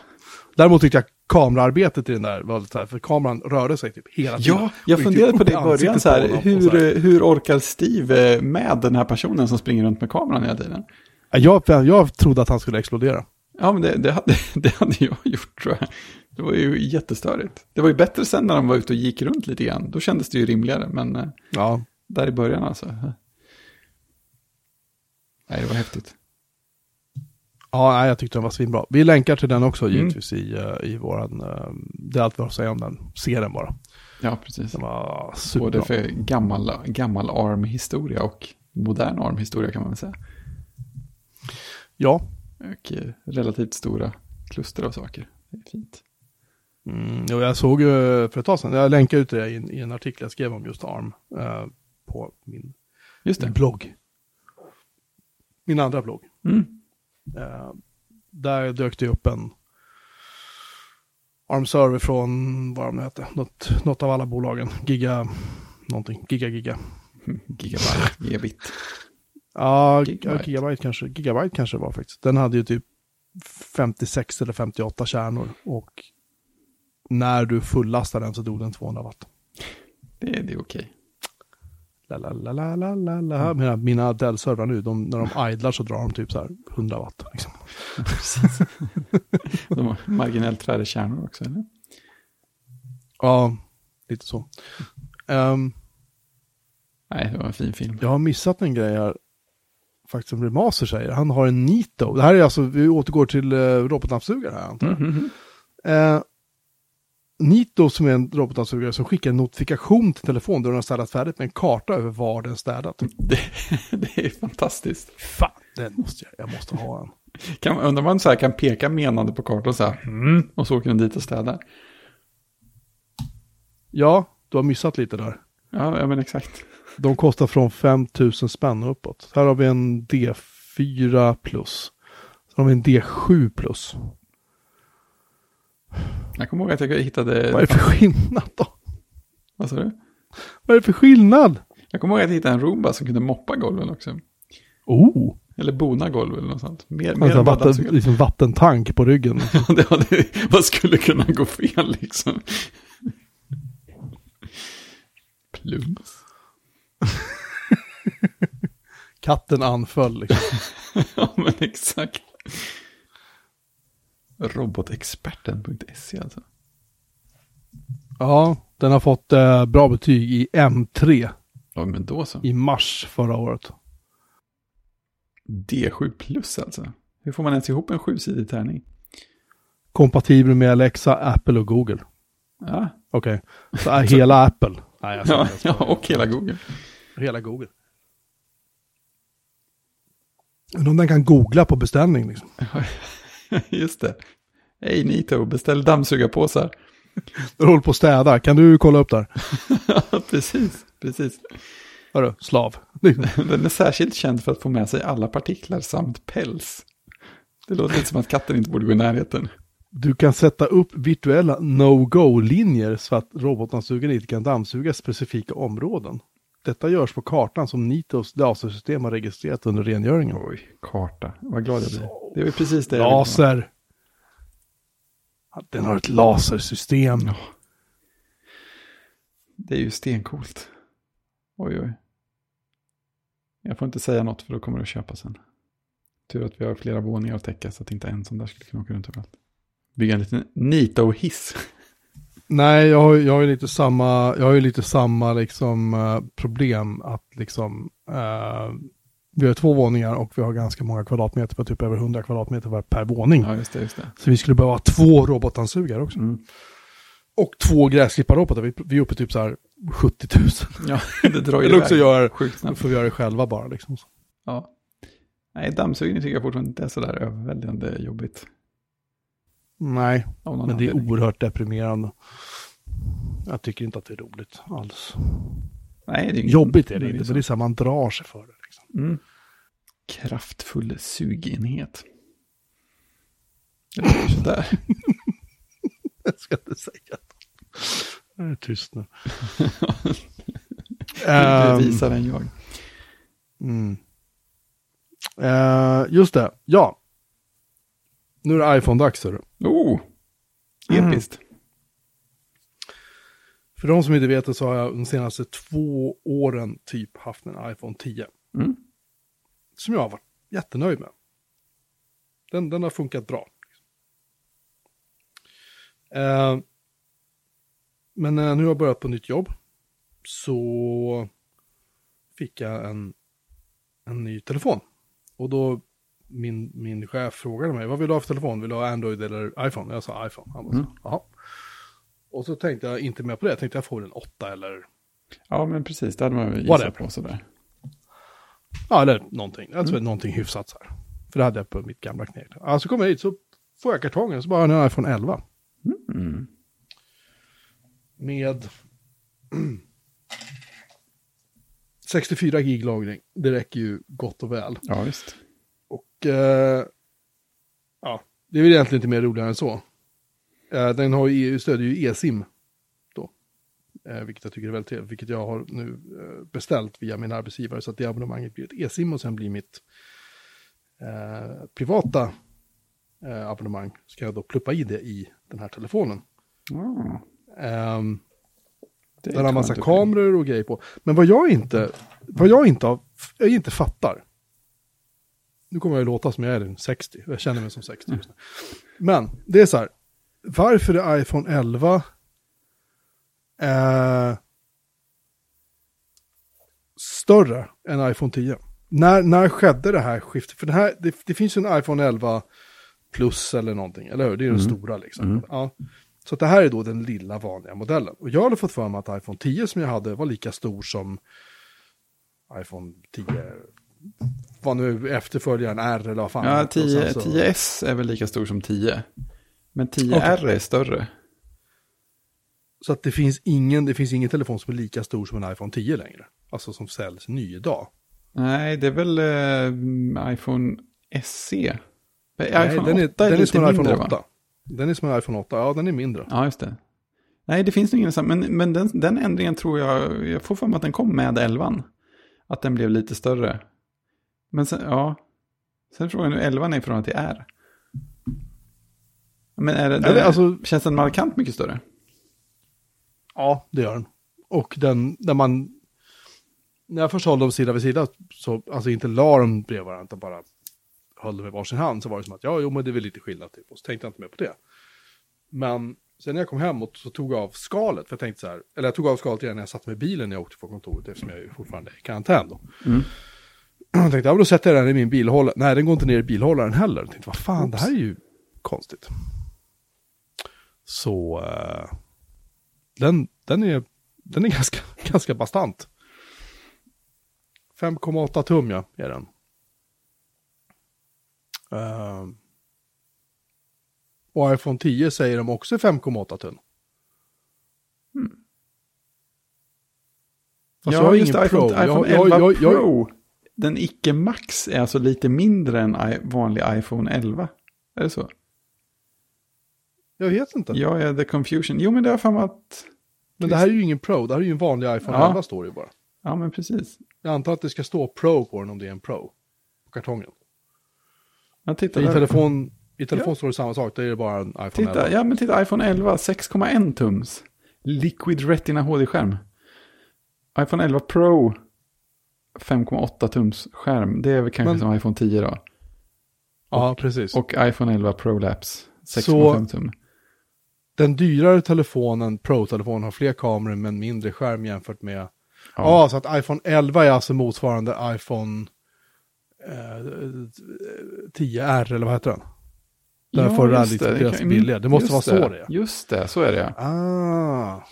Däremot tyckte jag kameraarbetet i den där var så här, för kameran rörde sig typ hela tiden. ja jag funderade typ på det i början, så här, hur, hur orkar Steve eh, med den här personen som springer runt med kameran hela tiden? Ja, Jag, jag trodde att han skulle explodera. Ja, men det, det, hade, det hade jag gjort tror jag. Det var ju jättestörigt. Det var ju bättre sen när de var ute och gick runt lite grann. Då kändes det ju rimligare, men eh, Ja, där i början alltså. Nej, det var häftigt. Ja jag tyckte den var svinbra. Vi länkar till den också Mm. givetvis i, eh, i våran, eh, det är allt vi har att säga om den. Se den bara. Ja, precis. Den var Både superbra. för gammal, gammal ARM-historia och modern ARM-historia kan man väl säga. Ja, Och eh, relativt stora kluster av saker. Det är fint. mm, jo, jag såg ju för ett tag sedan, jag länkade ut det i, en- i en artikel jag skrev om just ARM eh, på min Just det. blogg. Min andra blogg. Mm. Eh, där dök det upp en ARM-server från, vad de nu hette, något, något av alla bolagen. Giga, någonting, Giga Giga. Gigabyte, gigabit. Ja, Gigabyte. gigabyte. kanske, gigabyte kanske det var faktiskt. Den hade ju typ 56 eller 58 kärnor och när du fullastade den så dog den 200 watt. Det, det är okej. La, la, la. Mina, Dell-servrar nu, de, när de idlar så drar de typ så här 100 watt. Liksom. Precis. De har marginellt färre kärnor också, eller? Ja, lite så. Ehm, Nej, det var en fin film. jag har missat en grej här. Faktiskt som Remaster säger. Han har en Nito. Det här är alltså, vi återgår till uh, robotdammsugare här antar jag. Mhm. Eh, Nito som är en robotdammsugare som skickar en notifikation till telefon då den har städat färdigt med en karta över var den städat. Det, det är fantastiskt. Fan, den måste jag, jag måste ha en. Kan, undrar man så här kan peka menande på kartan och så här, mm, och så åker den dit och städar. Ja, du har missat lite där. Ja, ja men exakt. De kostar från 5000 spänn och uppåt. Här har vi en D4 plus. Sen har vi en D7 plus. Jag kommer ihåg att jag hittade... Vad är det för skillnad då? Vad sa du? Vad är det för skillnad? Jag kommer ihåg att jag hittade en Roomba som kunde moppa golven också. Oh, Eller bona golv eller något sånt. Mer, mer alltså bara vatten, dammsugare. liksom vattentank på ryggen. det, det, vad skulle kunna gå fel liksom? Plums. Katten anföll liksom. ja, men exakt. Robotexperten.se alltså. Ja, den har fått eh, bra betyg i M3 Ja, men då så. i mars förra året. D7 plus alltså. Hur får man ens ihop en sjusidig tärning? Kompatibel med Alexa, Apple och Google. Ja, Okej, så är hela Apple. Nej, jag ja, ja och hela Google. Hela Google. Men om den kan googla på beställning liksom. Just det. Hej Nito, beställ dammsugarpåsar. Du håller på att städa, kan du kolla upp där? precis, precis. Hörru, slav. Den är särskilt känd för att få med sig alla partiklar samt päls. Det låter lite som att katten inte borde gå i närheten. Du kan sätta upp virtuella no-go-linjer så att robotdammsugaren inte kan dammsuga specifika områden. Detta görs på kartan som Nitos lasersystem har registrerat under rengöringen. Oj, karta. Vad glad jag blir. Det är precis det. Laser. Den har ett lasersystem. Ja. Det är ju stencoolt. Oj, oj. Jag får inte säga något för då kommer det att köpa sen. Tur att vi har flera våningar att täcka så att inte en sån där skulle kunna åka runt överallt. Bygga en liten Nito-hiss. Nej, jag har, jag har ju lite samma, jag har ju lite samma liksom eh, problem att liksom eh, vi har två våningar och vi har ganska många kvadratmeter, för typ över 100 kvadratmeter var per våning. Ja, just det, just det. Så vi skulle behöva ha två robotdammsugare också. Mm. Och två gräsklipparrobotar, vi, vi är uppe typ så här 70 000. Ja, det drar ju Eller också gör, sjukt då snabbt. får vi göra det själva bara liksom. Ja. Nej, dammsugning tycker jag fortfarande inte är sådär överväldigande jobbigt. Nej, men det är anledning. oerhört deprimerande. Jag tycker inte att det är roligt alls. Nej, det är ju Jobbigt är det ju inte, men det är så här, man drar sig för det. Liksom. Mm. Kraftfull sugenhet. Det låter sådär. Jag ska inte säga det. Jag är tyst nu. Du Ehm, visar än jag. mm. Eh, just det, ja. Nu är det iPhone-dags. Oh! Mm. Episkt. För de som inte vet det så har jag de senaste två åren typ haft en iPhone 10. Mm. Som jag har varit jättenöjd med. Den, den har funkat bra. Eh, men när jag nu har börjat på nytt jobb så fick jag en, en ny telefon. Och då min, min chef frågade mig, vad vill du ha för telefon? Vill du ha Android eller iPhone? Jag sa iPhone. Han bara, Mm. Jaha. Och så tänkte jag inte mer på det, jag tänkte jag får en 8 eller, Ja, men precis. Det hade man Whatever. gissat på sådär. Ja eller någonting, alltså någonting hyfsat så här. För det hade jag på mitt gamla knä. Ja, så kommer jag hit så får jag kartongen, så bara har jag en iPhone 11. Mm. Med 64 gig lagring. Det räcker ju gott och väl. Ja, visst. Och eh, ja, det är väl egentligen inte mer roligare än så. Eh, den har ju, stödjer ju eSIM. Eh, vilket jag tycker är väldigt trevligt, vilket jag har nu eh, beställt via min arbetsgivare. Så att det abonnemanget blir ett eSIM och sen blir mitt eh, privata eh, abonnemang. Ska jag då pluppa i det i den här telefonen. Ja, Ehm, det den har massa kameror och grejer på. Men vad jag inte, vad jag inte, har, jag inte fattar. Nu kommer jag att låta som jag är 60. Jag känner mig som 60 just nu. Men det är så här. Varför är iPhone 11 eh, större än iPhone 10? När, när skedde det här skiftet? För det, här, det, det finns ju en iPhone 11 plus eller någonting, eller hur? Det är den Mm. stora liksom. Mm. Ja. Så att det här är då den lilla vanliga modellen. Och jag hade fått för mig att iPhone 10 som jag hade var lika stor som iPhone 10, vad nu efterföljaren är eller vad fan Ja, heter. Och 10, sen så- 10S är väl lika stor som 10. Men 10R Okej. är större. Så att det finns ingen, det finns ingen telefon som är lika stor som en iPhone 10 längre. Alltså som säljs ny idag. Nej, det är väl eh, iPhone SE. Nej, Nej, iPhone den är, 8 är, den är som en iPhone 8. va? Den är som en iPhone 8, ja den är mindre. Ja, just det. Nej, det finns nog ingen sån, men, men den, den ändringen tror jag, jag får för mig att den kom med 11. Att den blev lite större. Men sen, ja. Sen frågan nu 11 är i förhållande till R. Men är det, den, alltså- känns den markant mycket större? Ja, det gör den. Och den, när man, när jag först höll dem sida vid sida, så, alltså inte la dem bredvid varandra, utan bara höll dem i varsin hand, så var det som att, ja, jo, men det är väl lite skillnad, typ. Och så tänkte jag inte mer på det. Men sen när jag kom hem och så tog jag av skalet, för jag tänkte så här, eller jag tog av skalet redan när jag satt med bilen när jag åkte från kontoret, eftersom jag är fortfarande är i karantän då. Mm. Jag tänkte, ja, men då sätter jag den i min bilhållare. Nej, den går inte ner i bilhållaren heller. Jag tänkte, vad fan, det här är ju konstigt. Så, eh, den, den är, den är ganska, ganska bastant. 5,8 tum ja, är den. Ehm. och iPhone 10 säger de också är 5,8 tum. Fast jag har just ingen Pro. iPhone, iPhone jag- 11 jag- jag- Pro. Den icke Max är alltså lite mindre än vanlig iPhone 11. Är det så? Jag vet inte. Jag är the confusion. Jo, men det har för mig att... Men det här är ju ingen Pro, det här är ju en vanlig iPhone Ja. 11 står det ju bara. Ja, men precis. Jag antar att det ska stå Pro på den om det är en Pro. På kartongen. Jag tittar I där. telefon, i telefon Ja. står det samma sak, då är det bara en iPhone Titta, 11. ja men titta, iPhone 11, 6,1 tums. Liquid Retina HD-skärm. iPhone 11 Pro, 5,8 tums skärm. Det är väl kanske Men- som iPhone 10 då. Ja, precis. Och iPhone 11 Pro Lapse, 6,5 Så- tum. Den dyrare telefonen, Pro-telefonen, har fler kameror men mindre skärm jämfört med... Ja, Ja. så att iPhone 11 är alltså motsvarande iPhone eh, 10R, eller vad heter den? Där förra just lite det, deras kan- billiga. Det måste vara så det är. Just det, så är det ja. Ah,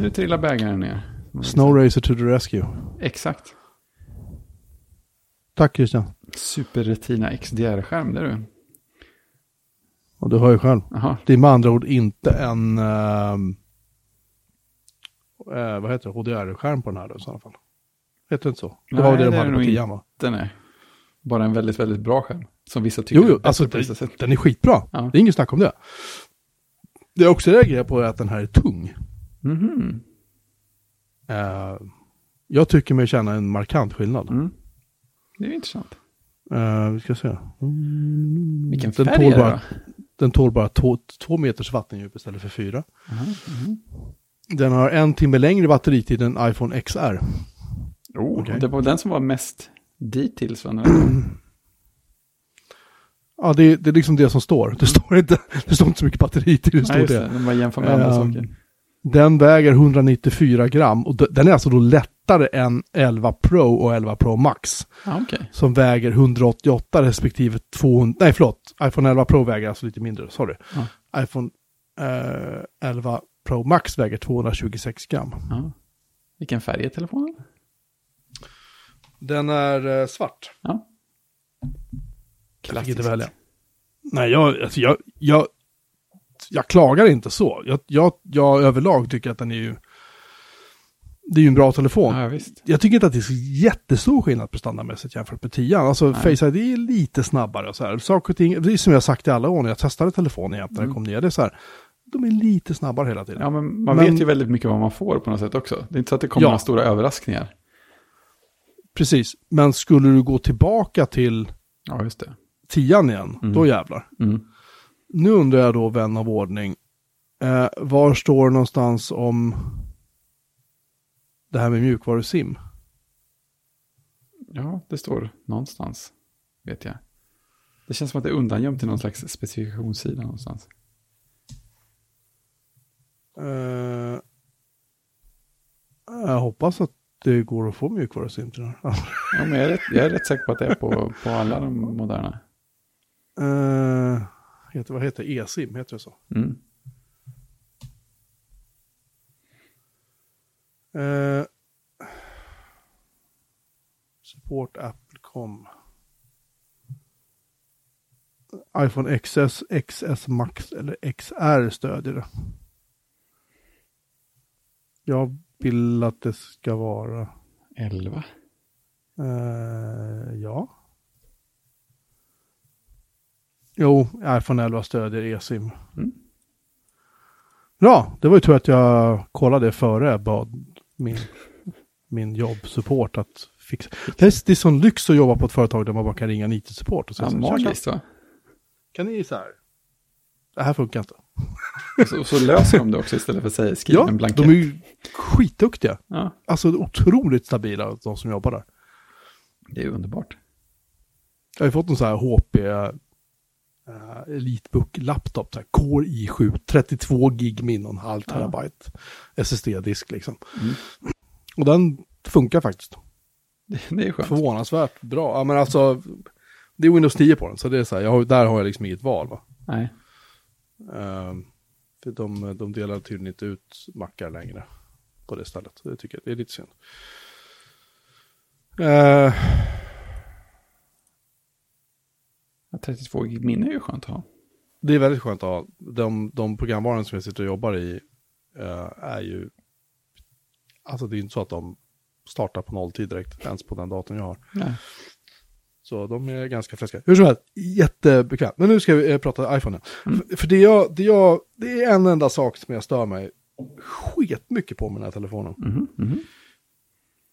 Nu trillar bägaren ner. Snow Racer to the rescue. Exakt. Tack Christian. Super Retina XDR-skärm, det är du. Och du hör ju själv. Jaha. Det är med andra ord inte en... ehm, eh, vad heter det, HDR-skärm på den här då, i sådana fall. Heter det inte så? Det Nej, var väl det det de är hade det på tian va? Den är bara en väldigt, väldigt bra skärm. Som vissa tycker Jo, jo, är alltså sätt. den är skitbra. Ja. Det är inget snack om det. Det jag också reagerar på är att den här är tung. Mhm. Eh, jag tycker mig känna en markant skillnad. Mm. Det är intressant. Eh, vi ska se. Vilken Den färg tål är det då? Den tål bara två, två meters vattendjup istället för fyra. Mhm. Den har en timme längre batteritid än iPhone XR. Oh, Okej. Det var den som var mest dittills. va? Ja, det, är- det är liksom det som står. Det står inte, det står inte så mycket batteritid, det Nej, står det. det. De bara jämför med andra Ehm, saker. Den väger 194 gram och den är alltså då lättare än 11 Pro och 11 Pro Max. Ja, okej. Som väger 188 respektive 200, nej förlåt, iPhone 11 Pro väger alltså lite mindre, sorry. iPhone eh, 11 Pro Max väger 226 gram. Ja. Vilken färg är telefonen? Den är eh, svart. Ja. Jag fick inte välja. Nej, jag, alltså jag, jag, jag klagar inte så. Jag, jag, jag överlag tycker att den är ju... Det är ju en bra telefon. Ja, visst. Jag tycker inte att det är så jättestor skillnad prestandamässigt jämfört med 10. Alltså Nej. Face ID är lite snabbare och så här. Saker och ting, det är som jag sagt i alla år när jag testade telefonen jämt när det Mm. kom ner. Det är så här, de är lite snabbare hela tiden. Ja, men man Men- vet ju väldigt mycket vad man får på något sätt också. Det är inte så att det kommer Ja. några stora överraskningar. Precis, men skulle du gå tillbaka till Ja, just det. 10 igen, Mm. då jävlar. Mm. Nu undrar jag då, vän av ordning, eh, var står det någonstans om det här med mjukvarusim? Ja, det står någonstans, vet jag. Det känns som att det är undangömt i någon slags specifikationssida någonstans. Eh, jag hoppas att det går att få mjukvarusim till den. Ja, men jag, är rätt, jag är rätt säker på att det är på, på alla de moderna. Eh, heter, vad heter? E-sim, heter det så? Mm. Eh, support Apple.com. iPhone XS, XS Max eller XR stödjer det. Jag vill att det ska vara, 11. eh, ja. Jo, iPhone 11 stödjer eSIM. Mm. Ja, det var ju tur att jag kollade före jag bad min, min jobbsupport att fixa. Det är, det är sån lyx att jobba på ett företag där man bara kan ringa en IT-support och säga Ja, så här, "Tja, magiskt va? kan ni så här? Det här funkar inte. Och så, och så löser de det också istället för att säga skriv Ja, en blankett. de är ju skitduktiga. Ja, Alltså otroligt stabila, de som jobbar där. det är underbart. Jag har ju fått en sån här HP uh, Elitebook laptop, så här Core i7, 32 gig min och en halv Ja. terabyte SSD-disk liksom. Mm. Och den funkar faktiskt. Det, det är skönt. Förvånansvärt bra. Ja men alltså, det är Windows 10 på den, så det är så här, jag har, där har jag liksom inget val va. Nej. Ehm, för de, de delar tydligen inte ut mackar längre på det stället. Det tycker jag det är lite synd. Eh, Ja, 32 gig minne är ju skönt att ha. det är väldigt skönt att ha. De, de programvaran som jag sitter och jobbar i eh, är ju... Alltså det är inte så att de startar på nolltid direkt, ens på den datorn jag har. Nej. Så de är ganska fräska. Hur som helst, jättebekvämt. Men nu ska vi eh, prata iPhone. Mm. För, för det, jag, det, jag, det är en enda sak som jag stör mig sketmycket på med den här telefonen. Mhm, mhm.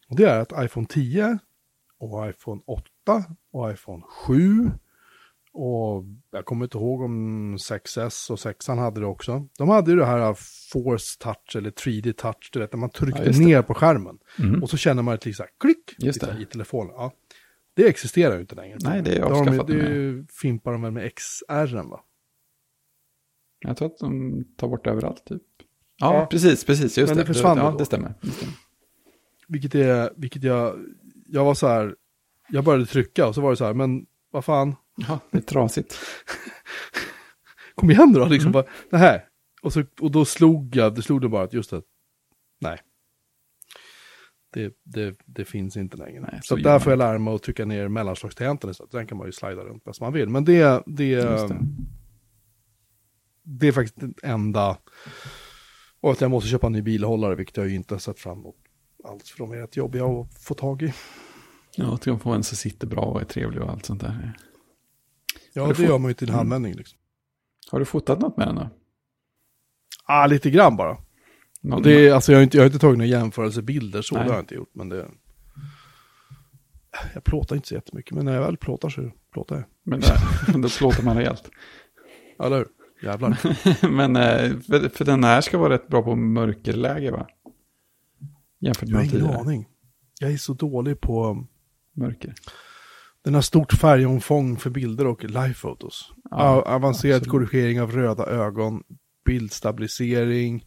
Och det är att iPhone 10 och iPhone 8 och iPhone 7 och jag kommer inte ihåg om 6S och 6 hade det också. De hade ju det här Force Touch eller 3D Touch, du vet, när man Ja, tryckte det. ner på skärmen. Mhm. Och så känner man ett litet här klick Just i- det. i telefonen. Ja. Det existerar ju inte längre. Nej, det är har de- avskaffat Det fimpar de väl med XR va? Jag tror att de tar bort det överallt typ. Ja, Ja. precis, precis. Just Men det. det försvann ja, det stämmer. Det stämmer. Vilket är, vilket jag, jag var så här, jag började trycka och så var det så här, men vad fan, Ja, det är trasigt. kom igen då, liksom, Mm. bara, det här. Och, så, och då slog jag, det slog det bara att just det, nej. Det, det, det finns inte längre. Nej, så så där får jag lära mig att trycka ner mellanslagstangenten istället. Den kan man ju slida runt bäst man vill. Men det, det, det. det. är faktiskt den enda Och att jag måste köpa en ny bilhållare, vilket jag ju inte har sett fram emot alls, för de är rätt jobbiga att få tag i. Ja, att de få en som sitter bra och är trevlig och allt sånt där. Ja, det gör man ju till Mm. handvändning liksom. Har du fotat något med den då? Ah, lite grann bara. Någon, Det är, alltså, jag, har inte, jag har inte tagit några jämförelsebilder, så Nej. det har jag inte gjort. Men det... Jag plåtar inte så jättemycket, men när jag väl plåtar så plåtar jag. Men där, då plåtar man rejält. Eller hur? Jävlar. Men eh, för, för den här ska vara rätt bra på mörkerläge va? Jämfört Jag har med ingen aning. Jag är så dålig på... Mörker. Den har stort färgomfång för bilder och livefotos. Ja, avancerad absolut. korrigering av röda ögon, bildstabilisering,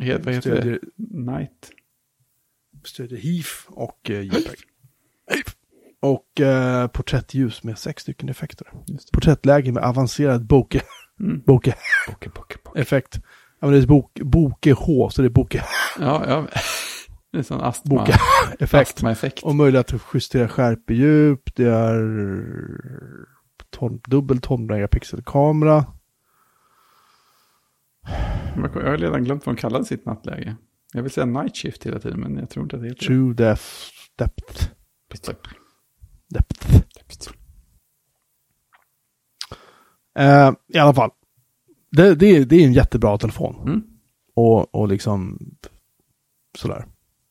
Het, vad heter stödjer, det? Night. stödjer HIF och eh, JPEG. Och eh, porträttljus med sex stycken effekter. Porträttläge med avancerad bokeh. Mm. Bokeh. Bokeh, bokeh, bokeh. effekt. Ja, men det är bok, bokeh H, så det är bokeh Ja, ja. Det är sån astma, astmaeffekt. Och möjlighet att justera skärpedjup, det är ton, dubbel 12 megapixel-kamera. Jag har redan glömt vad de kallade sitt nattläge. Jag vill säga night shift hela tiden, men jag tror inte att det heter True depth. Depth. det. depth. Eh, I alla fall. Det, det, det är en jättebra telefon. Mm. Och, och liksom sådär.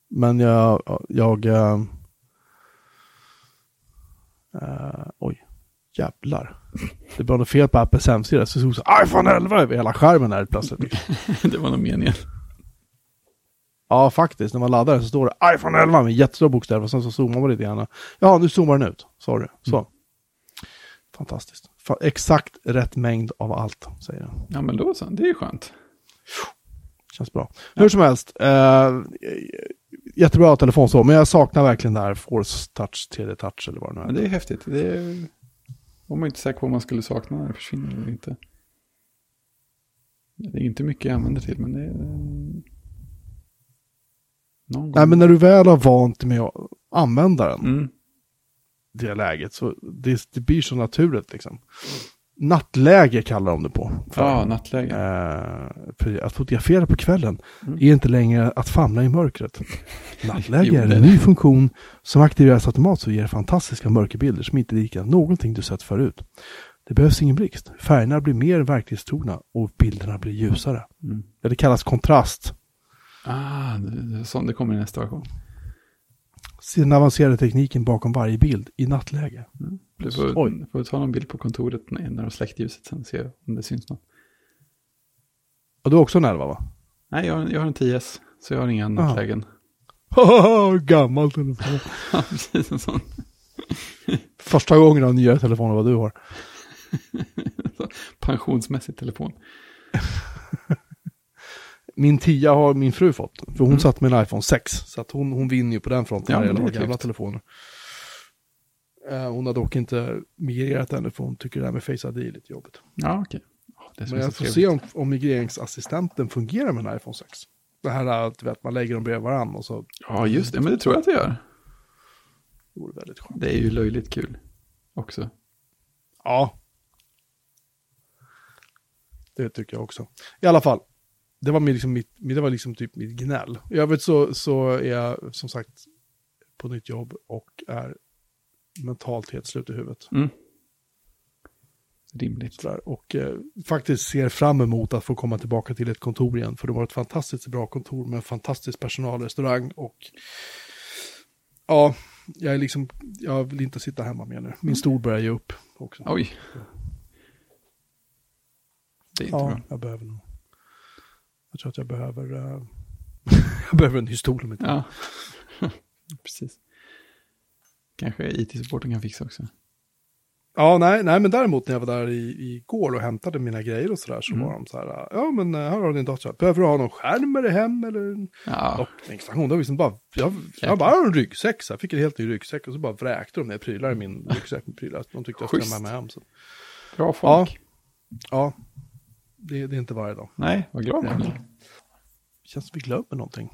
Men jag, jag eh, eh, oj, jävlar. Det var något fel på Apples hemsida. Så stod det så iPhone 11 över hela skärmen här plötsligt. det var nog meningen. Ja, faktiskt. När man laddar den så står det iPhone 11 med jättestora bokstäver. Och sen så zoomar man lite grann. Ja, nu zoomar den ut. Sorry. Så. Fantastiskt. Fa- exakt rätt mängd av allt, säger den. Ja, men då så. Det är ju skönt. Känns bra. Hur som helst. Eh, jättebra telefon så, men jag saknar verkligen det här Force Touch, 3D-touch eller vad det nu är. Det är häftigt. Det är... var man inte säker på om man skulle sakna när det försvinner eller inte. Det är inte mycket jag använder till, men det är... Någon. Nej, men när du väl har vant med att använda den, Mm. det läget, så det, det blir så naturligt liksom. Nattläge kallar de det på. för. Ja, nattläge. Eh, att fotografera på kvällen Mm. är inte längre att famla i mörkret. Nattläge är en ny funktion som aktiveras automatiskt och ger fantastiska mörkerbilder som inte liknar någonting du sett förut. Det behövs ingen blixt. Färgerna blir mer verklighetstrogna och bilderna blir ljusare. Mm. Det kallas kontrast. Ah, det, det, det kommer i nästa version. Se den avancerade tekniken bakom varje bild i nattläge. Du får, Oj. får ta någon bild på kontoret när har släckt ljuset sen och se om det syns något. Och du har också en 11 va? Nej, jag har, jag har en 10S, så jag har inga nattlägen. Gammal telefon. Ja, precis en sån. Första gången av nyare telefoner vad du har. Pensionsmässig telefon. Min 10 har min fru fått. För hon Mm. satt med en iPhone 6. Så att hon, hon vinner ju på den fronten Ja, när det gäller gamla telefoner. Eh, hon har dock inte migrerat ännu för hon tycker det här med Face ID är lite jobbigt. Ja, okej. Så Men jag får se om, om migreringsassistenten fungerar med en iPhone 6. Det här att vet, man lägger dem bredvid varandra och så Ja, just det. Men det tror jag att det gör. det vore väldigt skönt. Det är ju löjligt kul också. Ja. Det tycker jag också. I alla fall. Det var, liksom mitt, det var liksom typ mitt gnäll. I övrigt så, så är jag som sagt på nytt jobb och är mentalt helt slut i huvudet. Mm. Rimligt. Sådär. Och eh, faktiskt ser fram emot att få komma tillbaka till ett kontor igen. För det var ett fantastiskt bra kontor med en fantastisk personal, restaurang och ja, jag är liksom, jag vill inte sitta hemma mer nu. Min stol börjar ge upp också. Oj. Det är inte Ja, bra. jag behöver nog. Jag tror att jag behöver, eh, jag behöver en ny stol om inte. Ja, precis. Kanske IT-supporten kan fixa också. Ja, nej, nej, men däremot när jag var där i, igår och hämtade mina grejer och sådär så Mm. var de så här, ja men eh, här har du din dator, behöver du ha någon skärm med dig hem eller en Ja, dockningsstation? Liksom bara, jag, jag bara har en ryggsäck, så jag fick en helt ny ryggsäck och så bara vräkte de ner prylar i min ryggsäck med prylar. De tyckte jag skulle ha med mig hem. Så. bra folk. Ja, det, det är inte varje dag. Nej, vad glad man blir. Känns som vi glömmer någonting.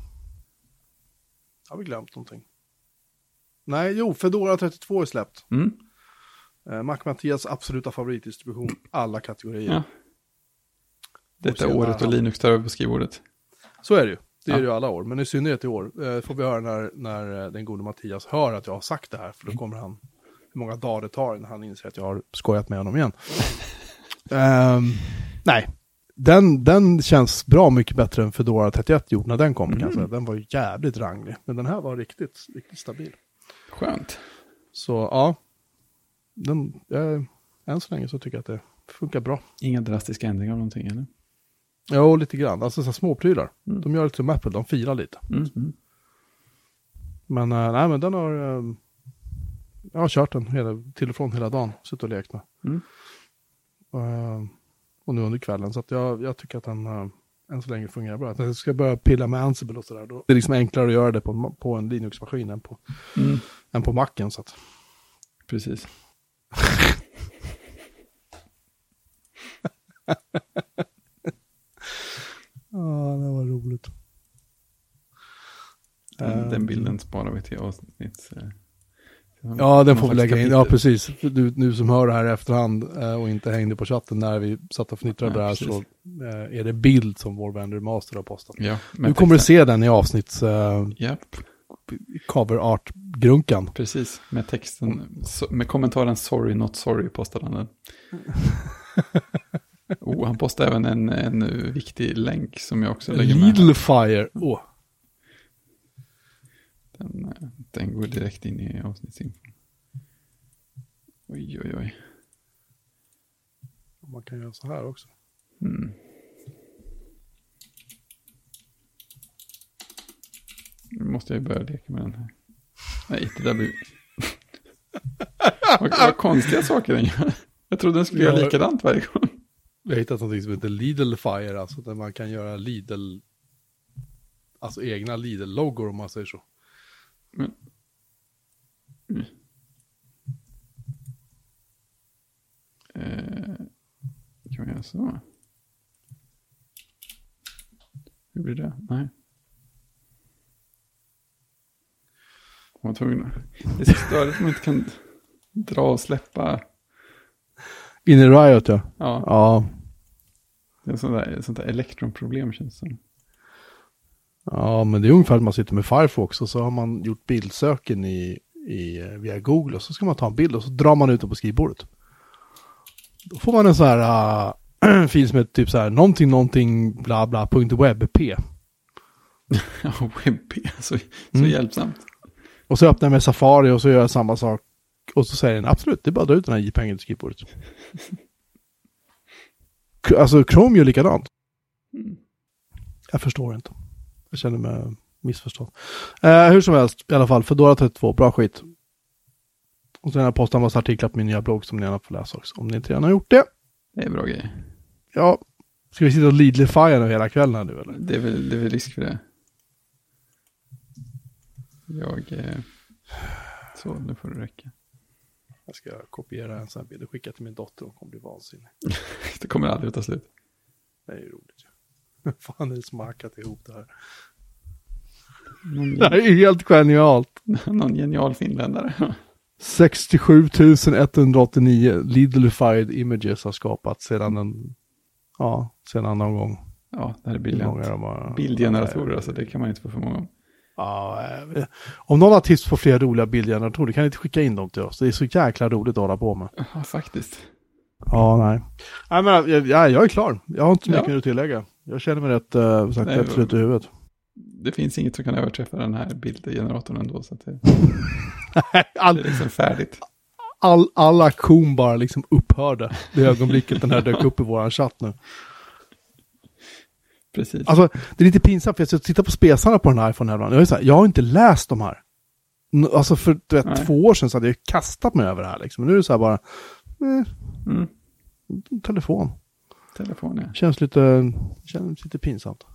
Har vi glömt någonting? Nej, jo, Fedora 32 är släppt. Mm. Eh, Mac-Mattias absoluta favoritdistribution, alla kategorier. Ja. Detta året och. Linux tar över på skrivbordet. Så är det ju. Det är Ja. det ju alla år, men i synnerhet i år. Eh, får vi höra när, när eh, den gode Mattias hör att jag har sagt det här, för då kommer han, hur många dagar det tar innan han inser att jag har skojat med honom igen. Ehm, nej, den, den känns bra mycket bättre än Fedora 31 gjorde när den kom. Kan jag säga. Den var jävligt ranglig, men den här var riktigt, riktigt stabil. Skönt. Så ja, den, eh, än så länge så tycker jag att det funkar bra. Inga drastiska ändringar av någonting, eller? Ja, lite grann. Alltså så småprylar. Mm. De gör lite som Apple, de filar lite. Mm. Mm. Men eh, nej, men den har... eh, jag har kört den hela, till och från hela dagen. Suttit och lekt med. Mm. Eh, och nu under kvällen. Så att jag, jag tycker att den uh, än så länge fungerar bra. Jag ska börja pilla med Ansible och sådär. Det är liksom enklare att göra det på, på en Linux-maskin än på, Mm. än på Macen. Så att, Precis. ja, det var roligt. Den, den Eh, bilden sparar vi till avsnitt. Eh, till Ja, den får vi lägga in. Ja, kapitel. precis. Du, nu som hör det här i efterhand eh, och inte hängde på chatten när vi satt och fnittrade Nej, där så eh, är det bild som vår vän Master har postat. Ja, Nu kommer du se den i avsnitts uh, Japp, cover art-grunkan. precis. Med texten, med kommentaren sorry not sorry postade han den. oh, han postade även en, en viktig länk som jag också lägger med. Lidl Fire. Åh, Den, eh, den går direkt in i avsnittsinfon. Oj, oj, oj. man kan göra så här också. Mm. Nu måste jag börja leka med den här. Nej, det där blir... vad, vad konstiga saker den gör. Jag trodde den skulle göra Ja. likadant varje gång. Jag har hittat något som heter Lidl Fire, alltså där man kan göra Lidl, alltså egna Lidl-loggor om man säger så. Men... Mm. Eh, kan man göra så? Hur blir det? Nej. Man var tvungen att... Det är så störigt att man inte kan dra och släppa. In i Riot ja. Ja, Ja, det är sånt där, sånt där elektronproblem känns det som. Ja men det är ungefär att man sitter med Firefox och så har man gjort bildsöken i, i, eh, via Google och så ska man ta en bild och så drar man ut den på skrivbordet. Då får man en sån här uh, fil som heter typ så här någonting någonting bla bla punkt webp. WebP, så, så Mm. hjälpsamt. Och så öppnar jag med Safari och så gör jag samma sak. Och så säger den absolut, det är bara att dra ut den här JPEGen till skrivbordet. Alltså Chrome gör likadant. Mm. Jag förstår inte. Jag känner mig missförstådd. Eh, hur som helst, i alla fall, Fedora 32, bra skit. Och sen har jag postat en massa artiklar på min nya blogg som ni gärna får läsa också, om ni inte redan har gjort det. Det är bra grejer. Ja, ska vi sitta och lidlifya nu hela kvällen här nu eller? Det är väl, det är väl risk för det. Jag... Eh, så, nu får det räcka. Jag ska kopiera en sån här bild och skicka till min dotter, hon kommer bli vansinnig. Det kommer aldrig att ta slut. Det är ju roligt ju. Fan är det som har hackat ihop det här? Någon, Det här är helt genialt. någon genial finländare. 67 189 Lidlified images har skapats sedan en, ja, sedan någon gång. Ja, det här är briljant. Bildgeneratorer, alltså det kan man inte få för många om. Ja, eh, om någon har tips på fler roliga bildgeneratorer kan ni inte skicka in dem till oss. Det är så jäkla roligt att hålla på med. Ja, faktiskt. Ja, nej. Nej, men jag, jag, jag är klar. Jag har inte mycket Ja. att tillägga. Jag känner mig rätt, uh, sagt, Nej, rätt slut i huvudet. Det finns inget som kan överträffa den här bildgeneratorn ändå. Så att det, All, det är liksom färdigt. all, all aktion bara liksom upphörde. Det ögonblicket den här dök upp i våran chatt nu. Precis. Alltså, det är lite pinsamt för jag tittar på spesarna på den här iPhone här ibland. Jag, är så här, jag har inte läst de här. Alltså för du vet, Nej. två år sedan så hade jag kastat mig över det här liksom. Men nu är det så här bara, eh, Mm. telefon. Telefon, ja. Känns lite, känns lite pinsamt.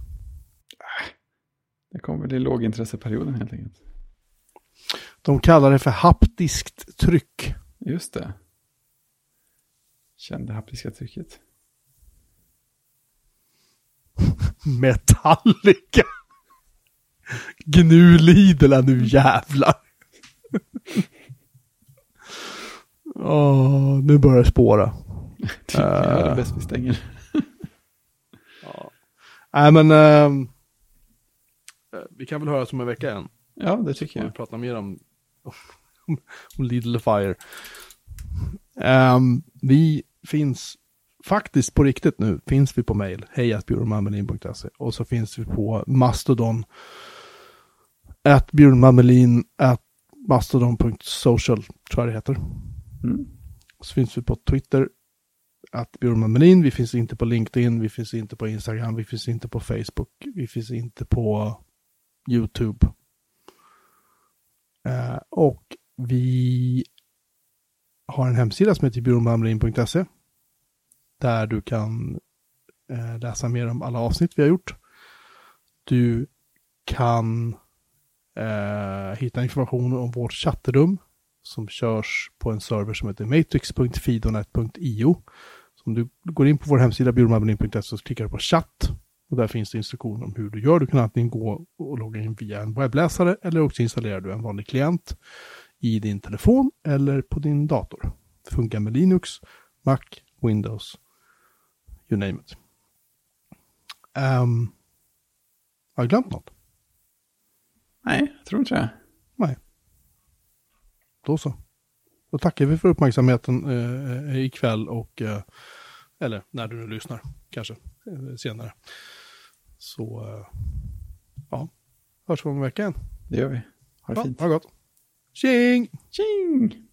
Det kommer i lågintresseperioden helt enkelt. De kallar det för haptiskt tryck. Just det. Känn det haptiska trycket. Metallica. Gnu Lidl nu jävlar. Åh, nu börjar det spåra. Ja, det är Eh. bäst vi stänger. Nej, men eh, vi kan väl höra om en vecka igen. Ja, det tycker Och vi jag. pratar mer om, om, om Lidl Fire. Ehm, vi finns faktiskt på riktigt nu, finns vi på mail, hejatbjurmanmelin.se och så finns vi på Mastodon, at bjurmanmelin, at mastodon.social, tror jag det heter. Mm. Så finns vi på Twitter, att Bjurman Melin. Vi finns inte på LinkedIn, vi finns inte på Instagram, vi finns inte på Facebook, vi finns inte på YouTube. Eh, och vi har en hemsida som heter bjurmanmelin.se där du kan eh, läsa mer om alla avsnitt vi har gjort. Du kan eh, hitta information om vårt chattrum som körs på en server som heter matrix.fidonet.io. Så om du går in på vår hemsida bjurmanmelin.se så klickar du på chatt och där finns det instruktioner om hur du gör. Du kan antingen gå och logga in via en webbläsare eller också installerar du en vanlig klient i din telefon eller på din dator. Det funkar med Linux, Mac, Windows, you name it. Um, har jag glömt något? Nej, jag tror inte det. Nej. Då så. Då tackar vi för uppmärksamheten eh, ikväll och, eh, eller när du nu lyssnar, kanske eh, senare. Så, eh, ja, hörs vi om en vecka igen. Det gör vi. Ha det Ja, fint. ha det gott. Tjing! Tjing!